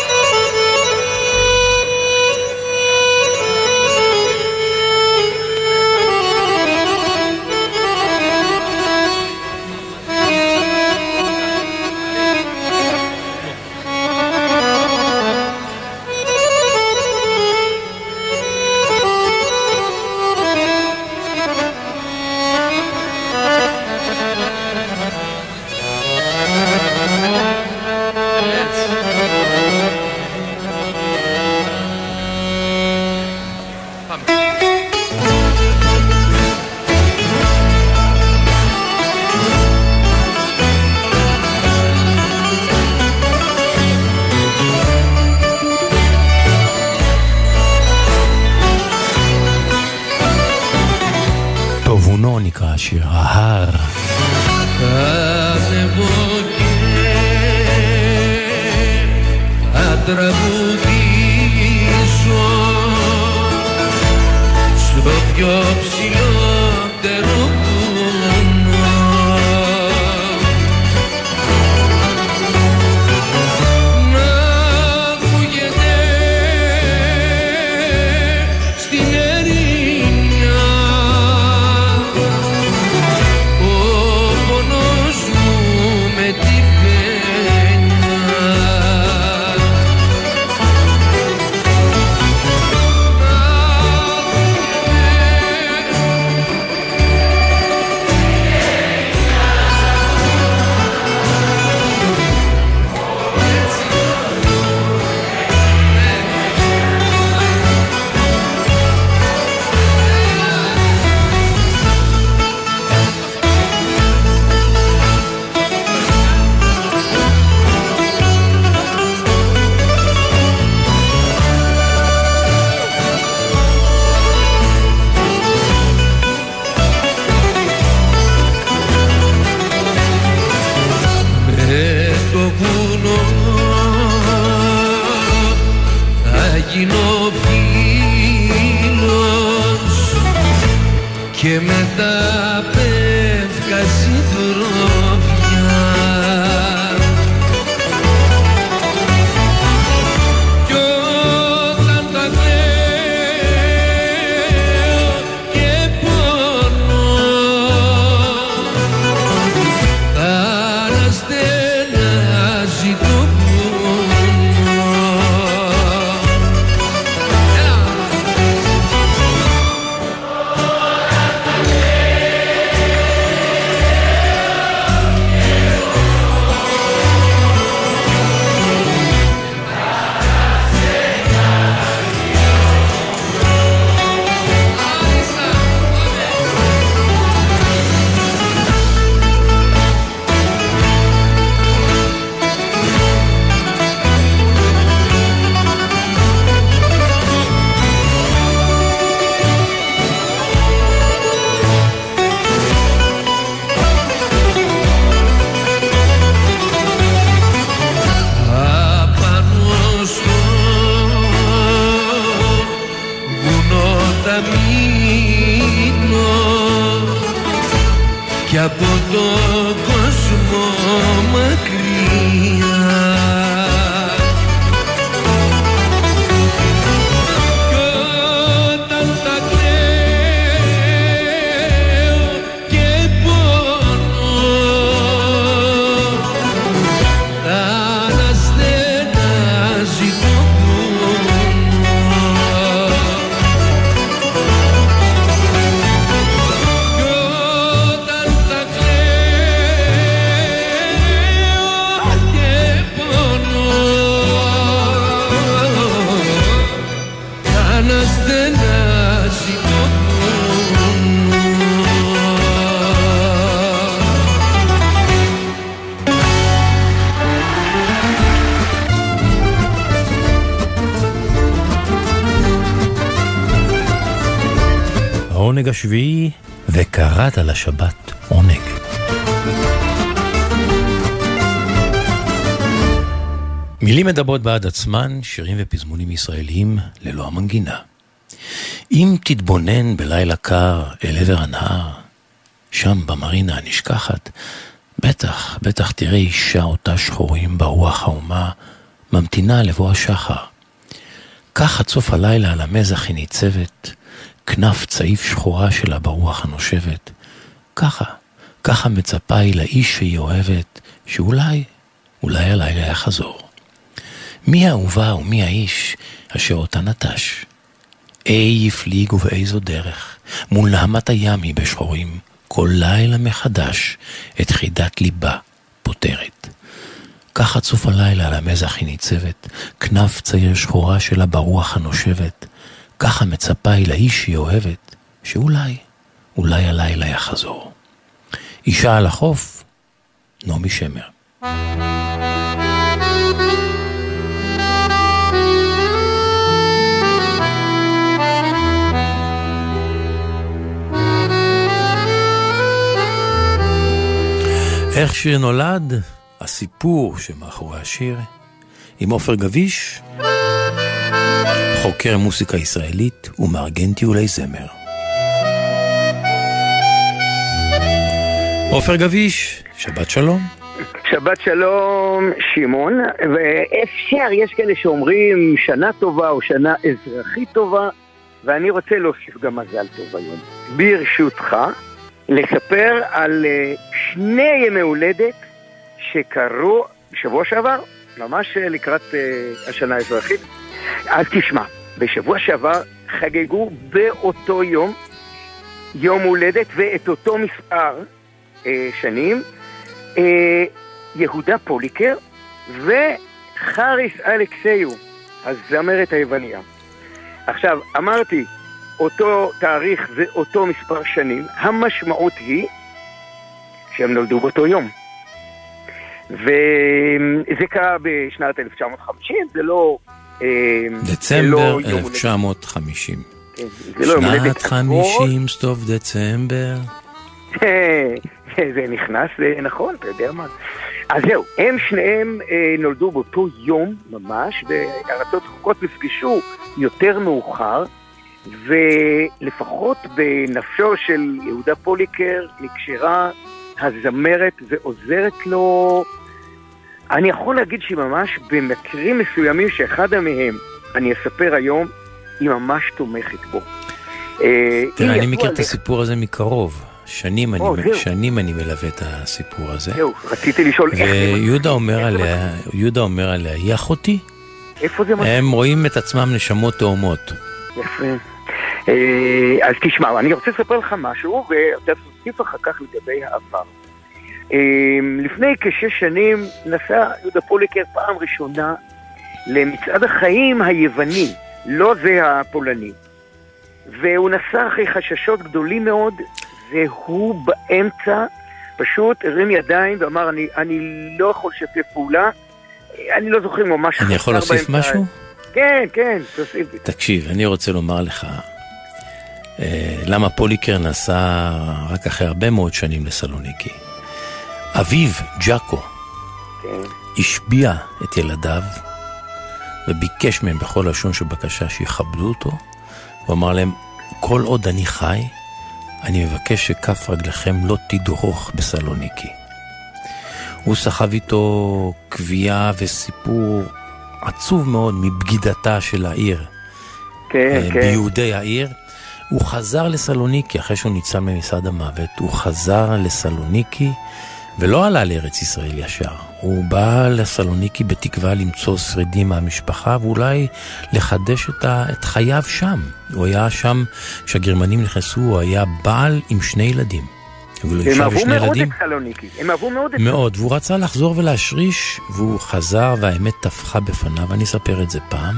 וקראת לשבת עונג. מילים מדברות בעד עצמן, שירים ופזמונים ישראליים ללא המנגינה. אם תתבונן בלילה קר אל עבר הנהר, שם במרינה הנשכחת, בטח, בטח תראה אישה אותה שחורים ברוח האומה, ממתינה לבוא השחר. כך עד סוף הלילה על המזח היא ניצבת, כנף צעיף שחורה שלה ברוח הנושבת. ככה, ככה מצפה היא לאיש שהיא אוהבת, שאולי, אולי הלילה יחזור. מי האהובה ומי האיש אשר אותה נטש? אי הפליג ובאיזו דרך, מול נהמת הים היא בשחורים, כל לילה מחדש את חידת ליבה פותרת. כך עד סוף הלילה על המזח היא ניצבת, כנף צעיר שחורה שלה ברוח הנושבת. ככה מצפה היא לאיש שהיא אוהבת, שאולי, אולי הלילה יחזור. אישה על החוף, נעמי שמר. איך שיר נולד, הסיפור שמאחורי השיר, עם עופר גביש, חוקר מוסיקה ישראלית ומארגן טיולי זמר. עופר גביש, שבת שלום. שבת שלום, שמעון, ואפשר, יש כאלה שאומרים שנה טובה או שנה אזרחית טובה, ואני רוצה להוסיף גם מזל טוב היום. ברשותך, לספר על אה, שני ימי הולדת שקרו בשבוע שעבר, ממש אה, לקראת אה, השנה האזרחית. אז תשמע, בשבוע שעבר חגגו באותו יום יום הולדת ואת אותו מספר שנים אה, יהודה פוליקר וחריס אלכסיו, הזמרת היווניה. עכשיו, אמרתי, אותו תאריך ואותו מספר שנים, המשמעות היא שהם נולדו באותו יום. וזה קרה בשנת 1950, זה לא... אה, זה דצמבר לא יום הולדת. 1950. כן, זה לא יום הולדת שנת 50, סטוף דצמבר. זה נכנס, זה נכון, אתה יודע מה. אז זהו, הם שניהם אה, נולדו באותו יום ממש, וארצות רחוקות נפגשו יותר מאוחר, ולפחות בנפשו של יהודה פוליקר נקשרה הזמרת ועוזרת לו, אני יכול להגיד שהיא ממש במקרים מסוימים שאחד מהם, אני אספר היום, היא ממש תומכת בו. אה, תראה, אני מכיר את הסיפור הזה מקרוב. שנים אני, או, זהו. שנים אני מלווה את הסיפור הזה. זהו, רציתי לשאול איך ויהודה אומר עליה, יהודה אומר עליה, היא אחותי. איפה זה מתחיל? הם רואים את עצמם נשמות תאומות. יפה. אה, אז תשמע, אני רוצה לספר לך משהו, ואתה תוסיף אחר כך לגבי העבר. אה, לפני כשש שנים נסע יהודה פוליקר פעם ראשונה למצעד החיים היווני, לא זה הפולני. והוא נסע אחרי חששות גדולים מאוד, והוא באמצע פשוט הרים ידיים ואמר, אני, אני לא יכול לשתף פעולה, אני לא זוכר ממש... אני יכול להוסיף באמצע. משהו? כן, כן, תוסיף. תקשיב, אני רוצה לומר לך, אה, למה פוליקר נסע רק אחרי הרבה מאוד שנים לסלוניקי. אביו, ג'אקו, השביע את ילדיו וביקש מהם בכל לשון של בקשה שיכבדו אותו. הוא אמר להם, כל עוד אני חי, אני מבקש שכף רגליכם לא תדרוך בסלוניקי. הוא סחב איתו קביעה וסיפור עצוב מאוד מבגידתה של העיר. כן, אה, כן. ביהודי העיר. הוא חזר לסלוניקי אחרי שהוא ניצל ממשרד המוות, הוא חזר לסלוניקי ולא עלה לארץ ישראל ישר. הוא בא לסלוניקי בתקווה למצוא שרידים מהמשפחה ואולי לחדש את, ה, את חייו שם. הוא היה שם, כשהגרמנים נכנסו, הוא היה בעל עם שני ילדים. הם אהבו מאוד ילדים. את סלוניקי, הם אהבו מאוד את מאוד, והוא רצה לחזור ולהשריש, והוא חזר והאמת טפחה בפניו, אני אספר את זה פעם.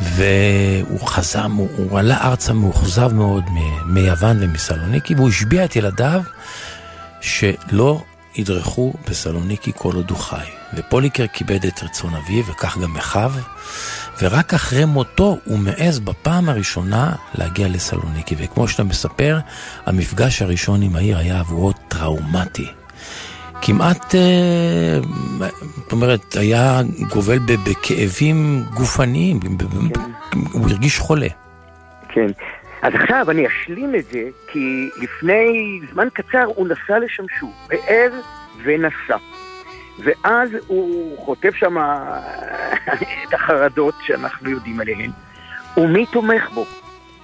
והוא חזר, הוא, הוא עלה ארצה מאוכזב מאוד מיוון ומסלוניקי, והוא השביע את ילדיו שלא ידרכו בסלוניקי כל עוד הוא חי. ופוליקר כיבד את רצון אביו, וכך גם אחיו, ורק אחרי מותו הוא מעז בפעם הראשונה להגיע לסלוניקי. וכמו שאתה מספר, המפגש הראשון עם העיר היה עבורו טראומטי. כמעט, אה, זאת אומרת, היה גובל בכאבים גופניים, ב- הוא הרגיש חולה. כן. אז עכשיו אני אשלים את זה, כי לפני זמן קצר הוא נסע לשם שוב, הער ונסע. ואז הוא חוטף שם את החרדות שאנחנו יודעים עליהן. ומי תומך בו?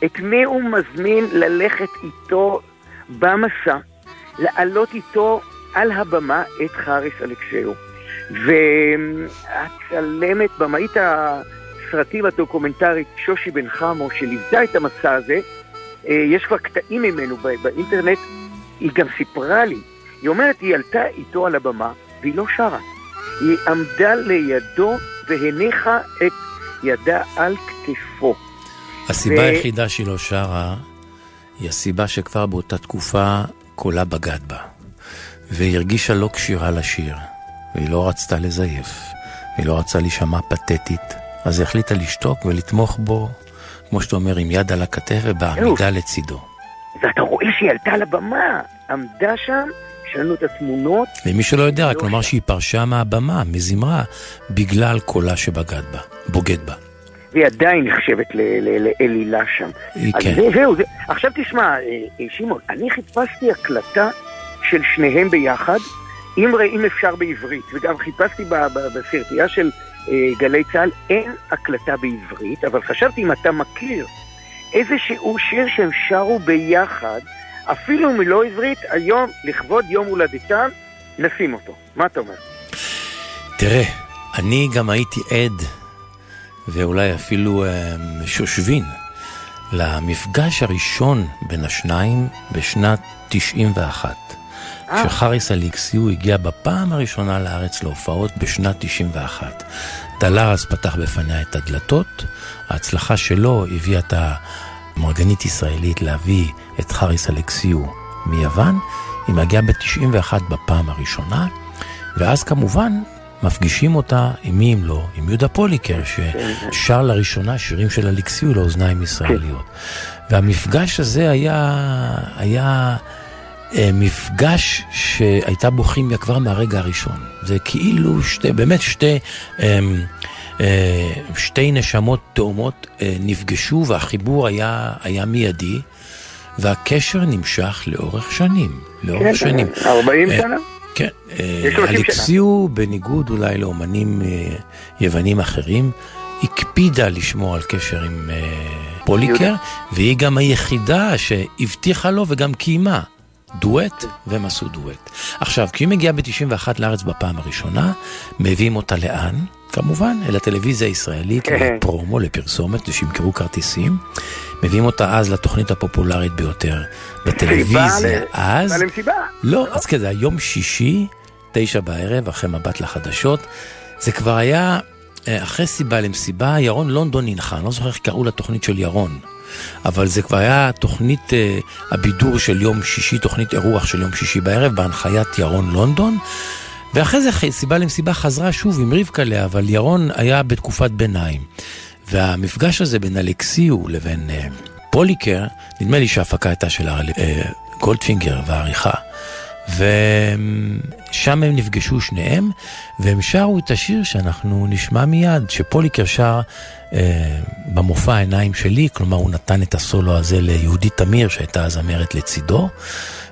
את מי הוא מזמין ללכת איתו במסע, לעלות איתו על הבמה את חריס אלכסיו. והצלמת, במאית הסרטים הדוקומנטרית שושי בן חמו, שליוותה את המסע הזה, אה, יש כבר קטעים ממנו באינטרנט, היא גם סיפרה לי, היא אומרת, היא עלתה איתו על הבמה, והיא לא שרה. היא עמדה לידו והניחה את ידה על כתפו. הסיבה ו- היחידה שהיא לא שרה, היא הסיבה שכבר באותה תקופה קולה בגד בה. והיא הרגישה לא כשירה לשיר, והיא לא רצתה לזייף, והיא לא רצתה להישמע פתטית, אז היא החליטה לשתוק ולתמוך בו, כמו שאתה אומר, עם יד על הכתף ובעמידה לצידו. ואתה רואה שהיא עלתה על הבמה, עמדה שם, יש לנו את התמונות, למי שלא יודע, רק לומר שהיא פרשה מהבמה, מזמרה, בגלל קולה שבגד בה, בוגד בה. והיא עדיין נחשבת לאלילה שם. כן. זה, זהו, זה. עכשיו תשמע, אה, אה, שמעון, אני חיפשתי הקלטה של שניהם ביחד, אם, אם אפשר בעברית, וגם חיפשתי בסרטייה של גלי צה"ל, אין הקלטה בעברית, אבל חשבתי אם אתה מכיר איזשהו שיר שהם שרו ביחד, אפילו אם לא עברית, היום, לכבוד יום הולדתם, נשים אותו. מה אתה אומר? תראה, אני גם הייתי עד, ואולי אפילו אה, שושבין, למפגש הראשון בין השניים בשנת 91. כשחריס אליקסיו הגיע בפעם הראשונה לארץ להופעות בשנת 91. דלרס פתח בפניה את הדלתות, ההצלחה שלו הביאה את המרגנית ישראלית להביא את חריס אליקסיו מיוון, היא מגיעה ב-91 בפעם הראשונה, ואז כמובן מפגישים אותה עם מי אם לא, עם יהודה פוליקר, ששר לראשונה שירים של אליקסיו לאוזניים ישראליות. והמפגש הזה היה, היה מפגש שהייתה בו כימיה כבר מהרגע הראשון. זה כאילו שתי, באמת שתי, אה, אה, שתי נשמות תאומות אה, נפגשו והחיבור היה, היה מיידי. והקשר נמשך לאורך שנים, לאורך כן, שנים. 40 אה, שנה? כן. אה, 30 שנה. אלכסיו, בניגוד אולי לאומנים אה, יוונים אחרים, הקפידה לשמור על קשר עם אה, פוליקר, והיא גם היחידה שהבטיחה לו וגם קיימה. דואט, והם עשו דואט. עכשיו, כשהיא מגיעה ב-91 לארץ בפעם הראשונה, מביאים אותה לאן? כמובן, אל הטלוויזיה הישראלית, כן. לפרומו, לפרסומת, שימכרו כרטיסים. מביאים אותה אז לתוכנית הפופולרית ביותר בטלוויזיה אז. סיבה למסיבה. לא, אז כזה, יום שישי, תשע בערב, אחרי מבט לחדשות. זה כבר היה, אה, אחרי סיבה למסיבה, ירון לונדון ננחה, אני לא זוכר איך קראו לתוכנית של ירון. אבל זה כבר היה תוכנית אה, הבידור של יום שישי, תוכנית אירוח של יום שישי בערב, בהנחיית ירון לונדון. ואחרי זה סיבה למסיבה חזרה שוב עם רבקה לאה, אבל ירון היה בתקופת ביניים. והמפגש הזה בין אלכסיו לבין אה, פוליקר, נדמה לי שההפקה הייתה של אה, גולדפינגר והעריכה. ושם הם נפגשו שניהם, והם שרו את השיר שאנחנו נשמע מיד, שפוליקר שר אה, במופע העיניים שלי, כלומר הוא נתן את הסולו הזה ליהודית תמיר, שהייתה הזמרת לצידו,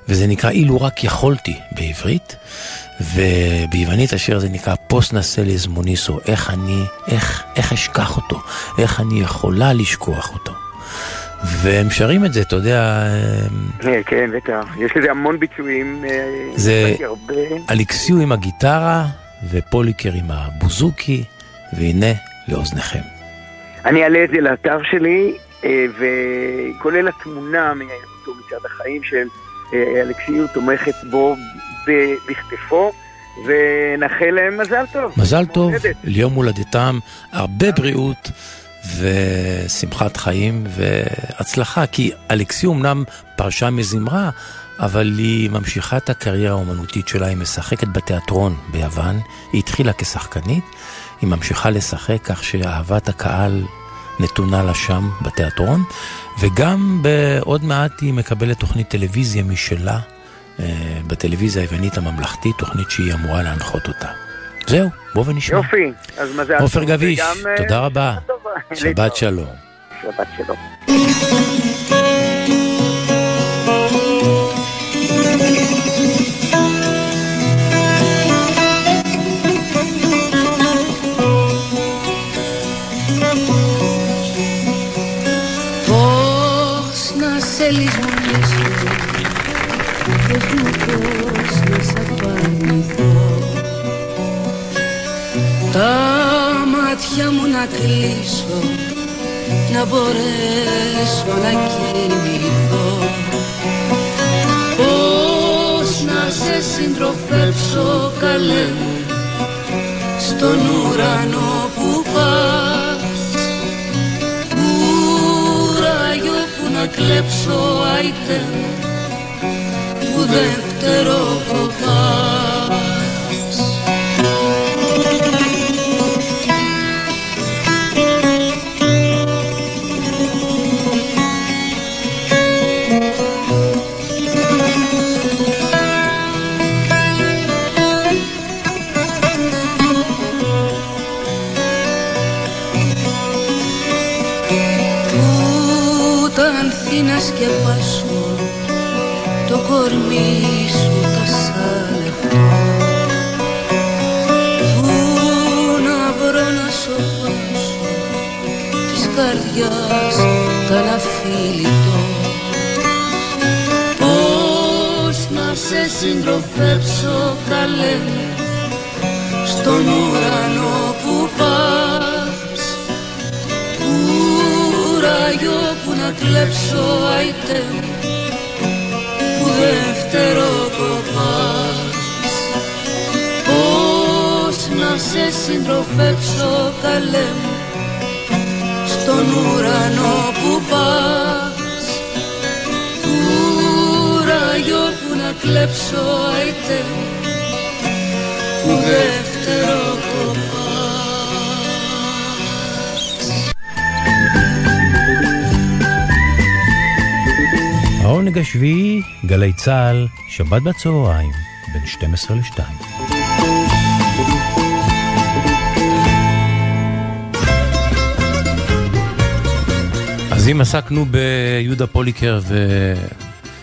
וזה נקרא אילו רק יכולתי בעברית, וביוונית השיר הזה נקרא פוס נסליז מוניסו, איך אני, איך, איך אשכח אותו, איך אני יכולה לשכוח אותו. והם שרים את זה, אתה יודע, אה, כן, בטח. יש לזה המון ביצועים. אה, זה. אלכסיו עם הגיטרה ופוליקר עם הבוזוקי, והנה לאוזניכם. אני אעלה את זה לאתר שלי, אה, וכולל התמונה מאותו מצעד החיים של אלכסיו תומכת בו בכתפו, ונאחל להם מזל טוב. מזל טוב. ליום הולדתם, הרבה בריאות ושמחת חיים והצלחה, כי אלכסיו אמנם פרשה מזמרה, אבל היא ממשיכה את הקריירה האומנותית שלה, היא משחקת בתיאטרון ביוון, היא התחילה כשחקנית, היא ממשיכה לשחק כך שאהבת הקהל נתונה לה שם בתיאטרון, וגם בעוד מעט היא מקבלת תוכנית טלוויזיה משלה, אה, בטלוויזיה היוונית הממלכתית, תוכנית שהיא אמורה להנחות אותה. זהו, בוא ונשמע. יופי, אז מזל טוב. עופר גביש, תודה רבה. שבת שלום. שבת שלום. Feliz Τα μάτια μου να κλείσω Να μπορέσω να κοιμηθώ Πώς να σε συντροφεύσω καλέ μου Στον ουρανό που πας. Κουράγιο που να κλέψω άιτε που δεύτερο κοπάς να σε συντροφεύσω καλέ μου στον ουρανό που πας. Κουράγιο που να κλέψω αϊτέ μου που δεύτερο κοπάς Πώς να σε συντροφεύσω καλέ μου στον ουρανό που πας να κλέψω αϊτέ μου που δεύτερο κοπάς העונג השביעי, גלי צה"ל, שבת בצהריים, בין 12 ל-2. אז אם עסקנו ביהודה פוליקר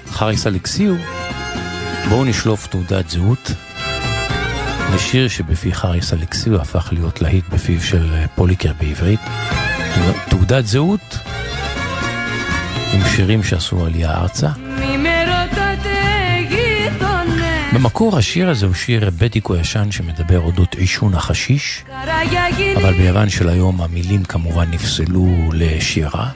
וחריס אלכסיו, בואו נשלוף תעודת זהות לשיר שבפי חריס אלכסיו הפך להיות להיט בפיו של אה, פוליקר בעברית. תעודת זהות עם שירים שעשו עלייה ארצה. במקור השיר הזה הוא שיר בדיקו ישן שמדבר אודות עישון החשיש, אבל ביוון של היום המילים כמובן נפסלו לשירה.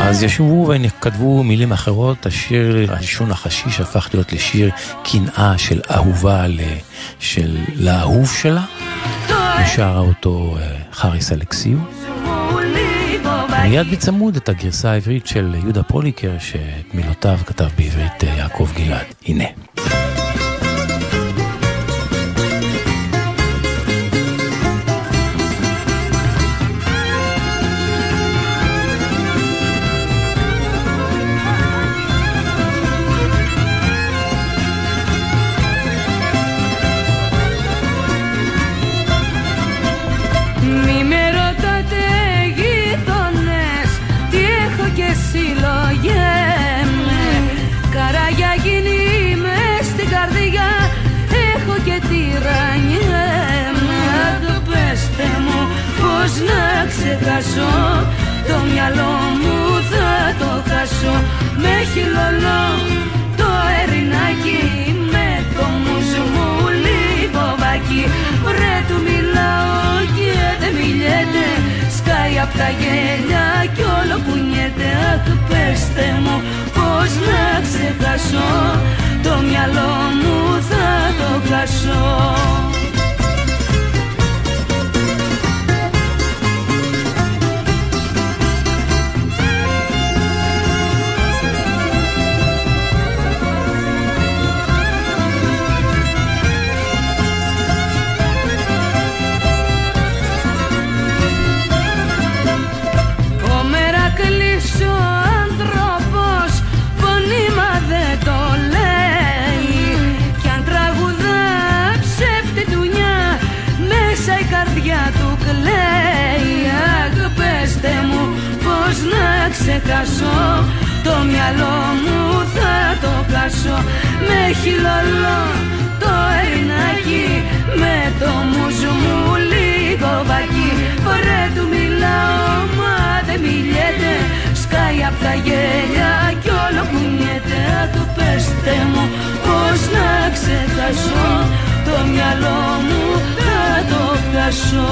אז ישבו וכתבו מילים אחרות, השיר עישון החשיש הפך להיות לשיר קנאה של אהובה ל- של, לאהוב שלה, ושרה אותו אה, חריס אלכסיו. מיד בצמוד את הגרסה העברית של יהודה פוליקר, שאת מילותיו כתב בעברית אה, יעקב גלעד. הנה. Μυαλό μου θα το χάσω. Με χειλωνό το ερινάκι Με το μουζμούλι βοβάκι Βρε του μιλάω και δεν μιλιέται. Σκάει απ' τα γέλια κι όλο κουνιέται Αχ πέστε μου πως να ξεχάσω. Το μυαλό μου θα το χάσω ξεχάσω το μυαλό μου θα το χάσω Με χειλολό το ερινάκι με το μουζου μου λίγο βακί Βρε του μιλάω μα δεν μιλιέται. Σκάει απ' τα γέλια κι όλο κουνιέται Αχ πέστε μου πως να ξεχάσω Το μυαλό μου θα το χάσω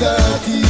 30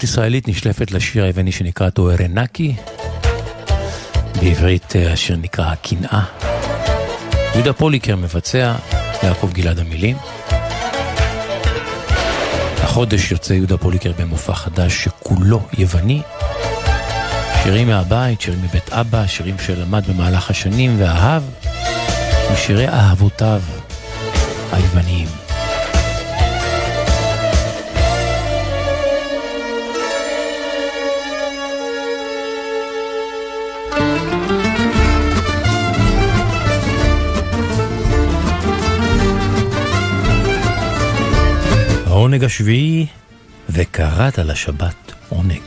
זהות ישראלית נשלפת לשיר היווני שנקרא טוארנקי. בעברית אה, השיר נקרא הקנאה. יהודה פוליקר מבצע, יעקב גלעד המילים. החודש יוצא יהודה פוליקר במופע חדש שכולו יווני. שירים מהבית, שירים מבית אבא, שירים שלמד במהלך השנים ואהב, משירי אהבותיו היווניים. העונג השביעי, וקראת לשבת עונג.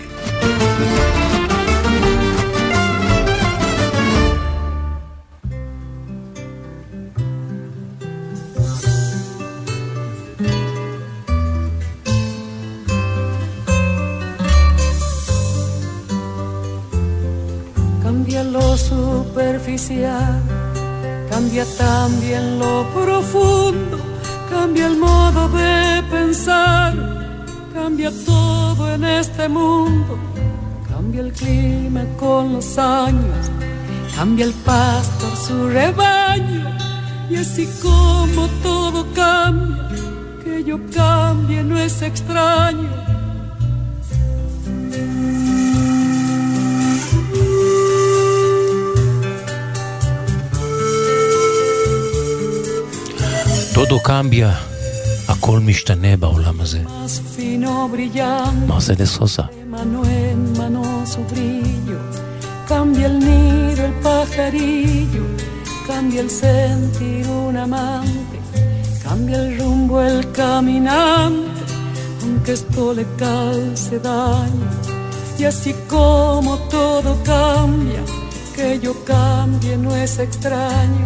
su rebaño, y así como todo cambia, que yo cambie no es extraño. טודו קמביה, הכל משתנה בעולם הזה. Más fino brillante. מרסדס סוסה. mano en mano su brillo, cambia el nido el pajarillo, cambia el sentir un amante, cambia el rumbo el caminante, aunque esto le calce daño, y así como todo cambia, que yo cambie no es extraño,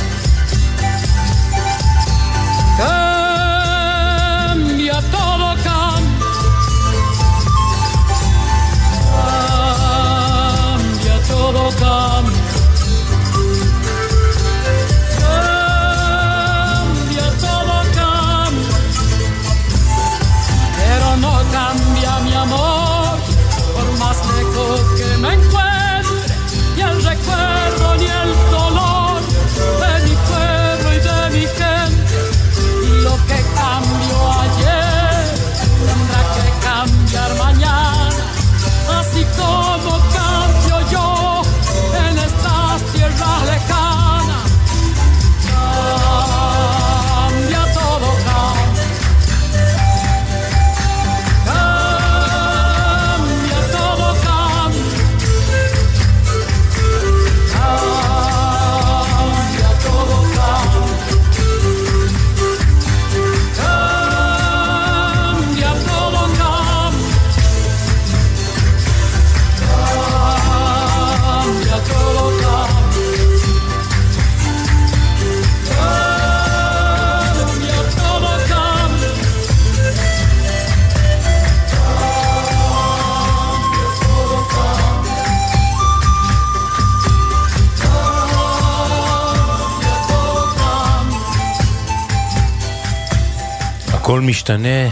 משתנה.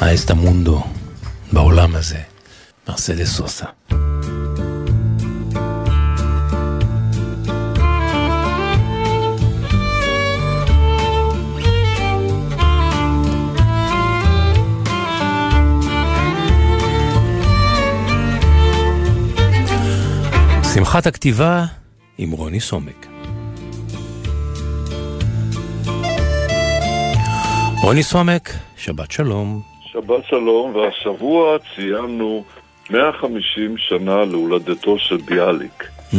האסטה מונדו בעולם הזה. מרסדס סוסה. שמחת הכתיבה עם רוני סומק. רוני סומק, שבת שלום. שבת שלום, והשבוע ציינו 150 שנה להולדתו של ביאליק. Mm,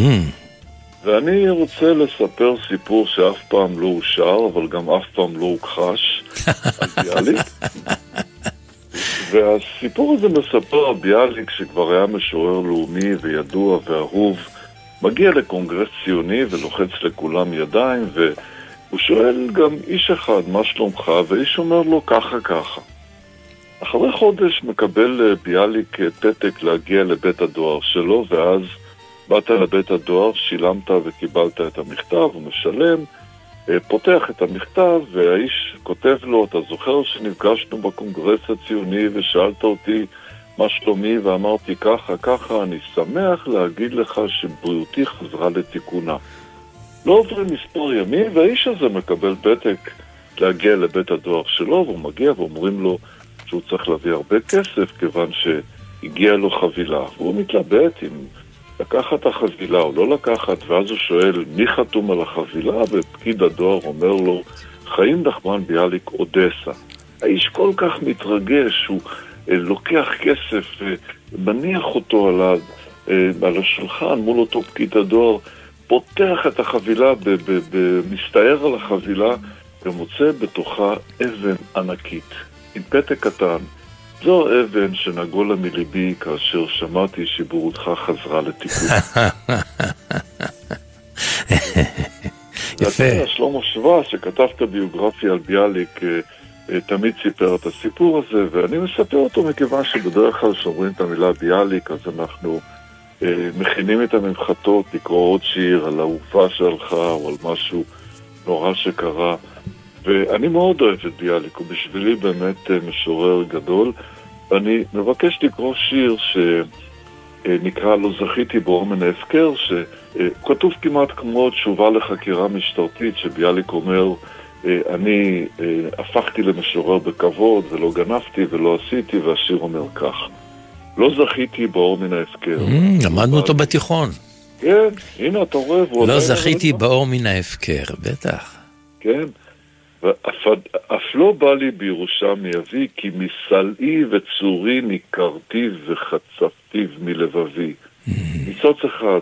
ואני רוצה לספר סיפור שאף פעם לא אושר, אבל גם אף פעם לא הוכחש, על ביאליק. והסיפור הזה מספר על ביאליק, שכבר היה משורר לאומי וידוע ואהוב, מגיע לקונגרס ציוני ולוחץ לכולם ידיים, והוא שואל גם איש אחד, מה שלומך? ואיש אומר לו, ככה ככה. אחרי חודש מקבל אה, ביאליק אה, פתק להגיע לבית הדואר שלו, ואז באת לבית הדואר, שילמת וקיבלת את המכתב, הוא משלם, אה, פותח את המכתב, והאיש כותב לו, אתה זוכר שנפגשנו בקונגרס הציוני ושאלת אותי מה שלומי, ואמרתי ככה, ככה, אני שמח להגיד לך שבריאותי חזרה לתיקונה. לא עוברים מספר ימים, והאיש הזה מקבל פתק להגיע לבית הדואר שלו, והוא מגיע ואומרים לו שהוא צריך להביא הרבה כסף, כיוון שהגיעה לו חבילה. והוא מתלבט אם לקחת את החבילה או לא לקחת, ואז הוא שואל מי חתום על החבילה, ופקיד הדואר אומר לו, חיים נחמן ביאליק אודסה. האיש כל כך מתרגש, הוא אה, לוקח כסף, אה, מניח אותו על, אה, על השולחן מול אותו פקיד הדואר, פותח את החבילה, מסתער על החבילה, ומוצא בתוכה אבן ענקית, עם פתק קטן. זו אבן שנגולה מליבי כאשר שמעתי שבורותך חזרה לתיקון. יפה. ואתה, שלמה שבא, שכתב את הביוגרפיה על ביאליק, אה, אה, תמיד סיפר את הסיפור הזה, ואני מספר אותו מכיוון שבדרך כלל כשאומרים את המילה ביאליק, אז אנחנו מכינים את הממחטות לקרוא עוד שיר על אהובה שהלכה, או על משהו נורא שקרה. ואני מאוד אוהב את ביאליק, הוא בשבילי באמת אה, משורר גדול. ואני מבקש לקרוא שיר שנקרא "לא זכיתי באור מן ההפקר", שכתוב כמעט כמו תשובה לחקירה משטרתית, שביאליק אומר, אה, אני אה, הפכתי למשורר בכבוד, ולא גנבתי ולא עשיתי, והשיר אומר כך: לא זכיתי באור מן ההפקר. Mm, למדנו אותו בתיכון. כן, הנה אתה רואה, לא זכיתי באור מן ההפקר, בטח. כן. ואף אף לא בא לי בירושה מאבי, כי מסלעי וצורי ניכרתיו וחצפתיו מלבבי. ניצוץ אחד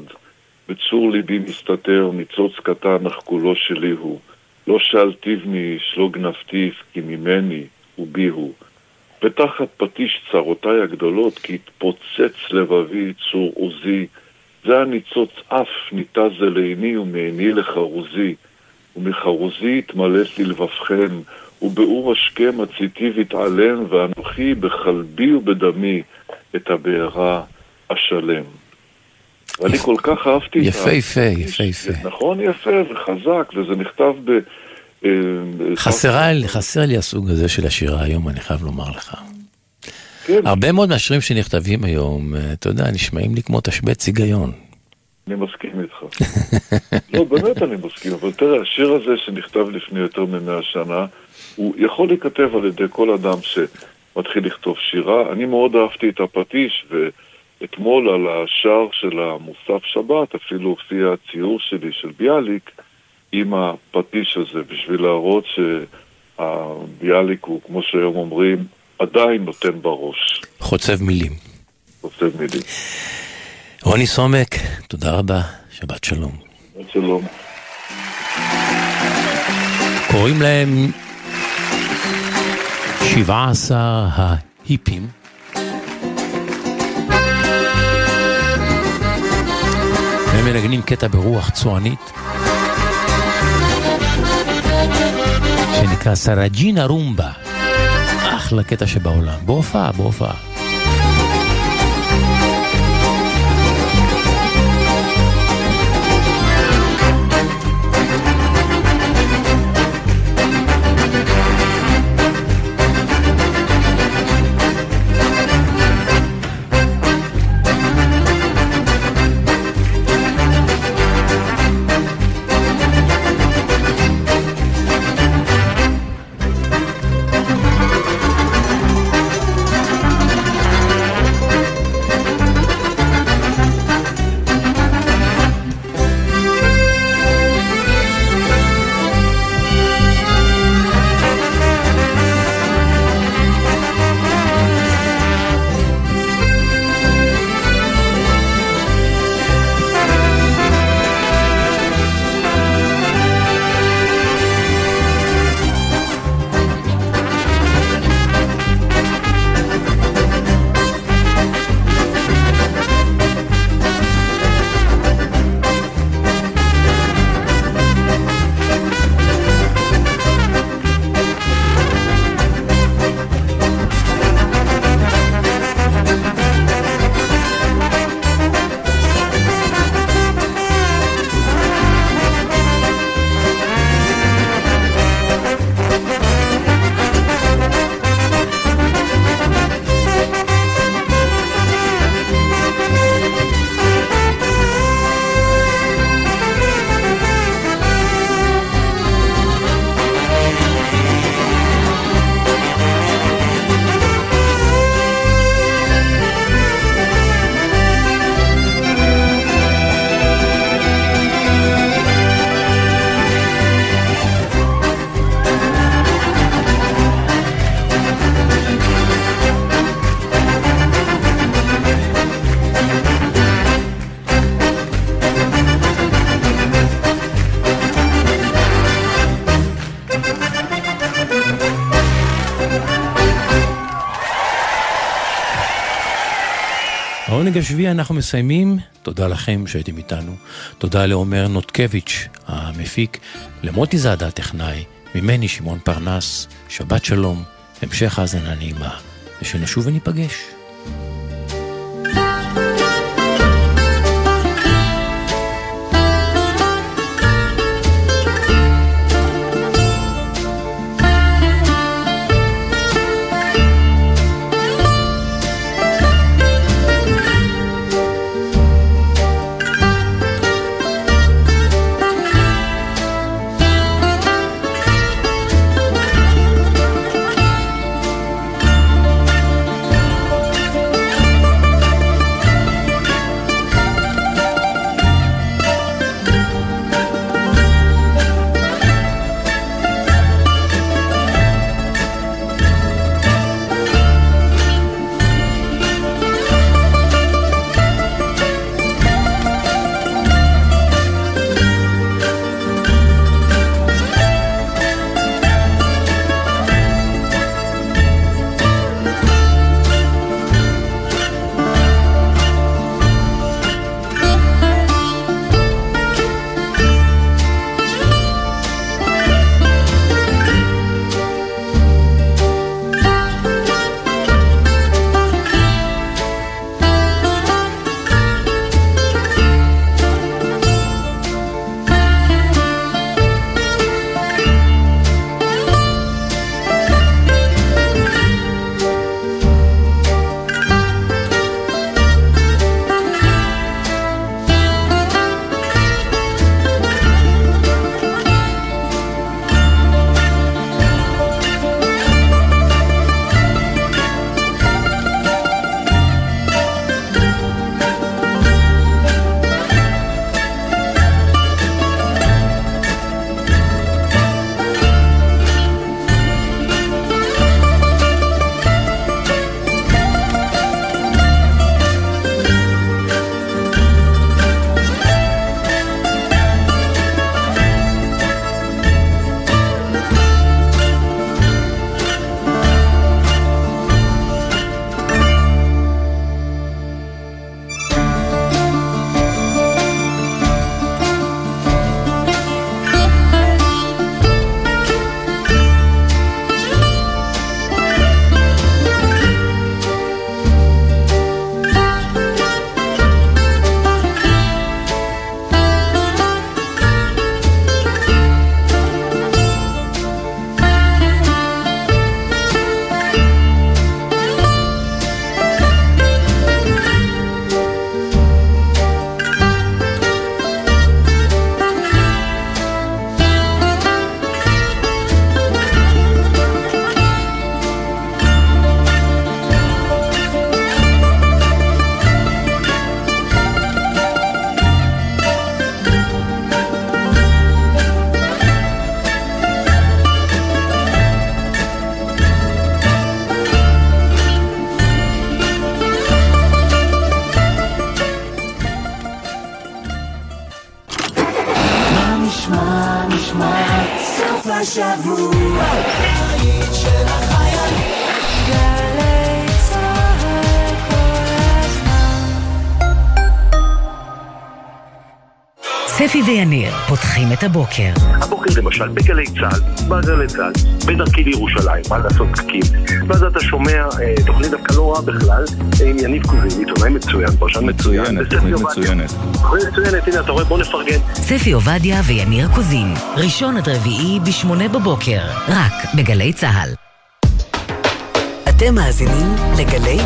בצור ליבי מסתתר, ניצוץ קטן אך כולו שלי הוא. לא שאל תבני, לא גנבתיו, כי ממני ובי הוא. ותחת פטיש צרותיי הגדולות, כי התפוצץ לבבי צור עוזי. זה הניצוץ אף ניטה זה לעיני ומעיני לחרוזי. ומחרוזי התמלאת ללבבכם, ובאור השכם הציתי והתעלם, ואנוכי בחלבי ובדמי את הבעירה אשלם. ואני כל כך אהבתי את ה... יפהפה, יפהפה. נכון, יפה וחזק, וזה נכתב ב... חסרה, לי- חסר לי הסוג הזה של השירה היום, אני חייב לומר לך. כן. הרבה מאוד מהשירים שנכתבים היום, אה, אתה יודע, נשמעים לי כמו תשבץ היגיון. אני מסכים איתך. לא, באמת אני מסכים, אבל תראה, השיר הזה שנכתב לפני יותר ממאה שנה, הוא יכול להיכתב על ידי כל אדם שמתחיל לכתוב שירה. אני מאוד אהבתי את הפטיש, ואתמול על השער של המוסף שבת אפילו הופיע הציור שלי של ביאליק עם הפטיש הזה, בשביל להראות שהביאליק הוא, כמו שהיום אומרים, עדיין נותן בראש. חוצב מילים. חוצב מילים. רוני סומק, תודה רבה, שבת שלום. שלום. קוראים להם 17 ההיפים. הם מנגנים קטע ברוח צוענית שנקרא סרג'ינה רומבה. אחלה קטע שבעולם. בהופעה, בהופעה. השביעי אנחנו מסיימים. תודה לכם שהייתם איתנו. תודה לעומר נוטקביץ', המפיק, למוטי זאדה הטכנאי, ממני שמעון פרנס, שבת שלום, המשך האזנה נעימה, ושנשוב וניפגש. ויניר פותחים את הבוקר. הבוקר למשל בגלי צה"ל, בגלי צה"ל, בדרכי לירושלים, מה לעשות פקקים. ואז אתה שומע אה, תוכנית דווקא לא רעה בכלל, אה, עם יניב קוזין, עיתונאי מצוין, פרשן מצוין. מצוינת, תוכנית מצוינת. תוכנית מצוינת, הנה אתה רואה, בוא נפרגן. ספי עובדיה ויניר קוזין, ראשון עד רביעי בשמונה בבוקר, רק בגלי צה"ל. אתם מאזינים לגלי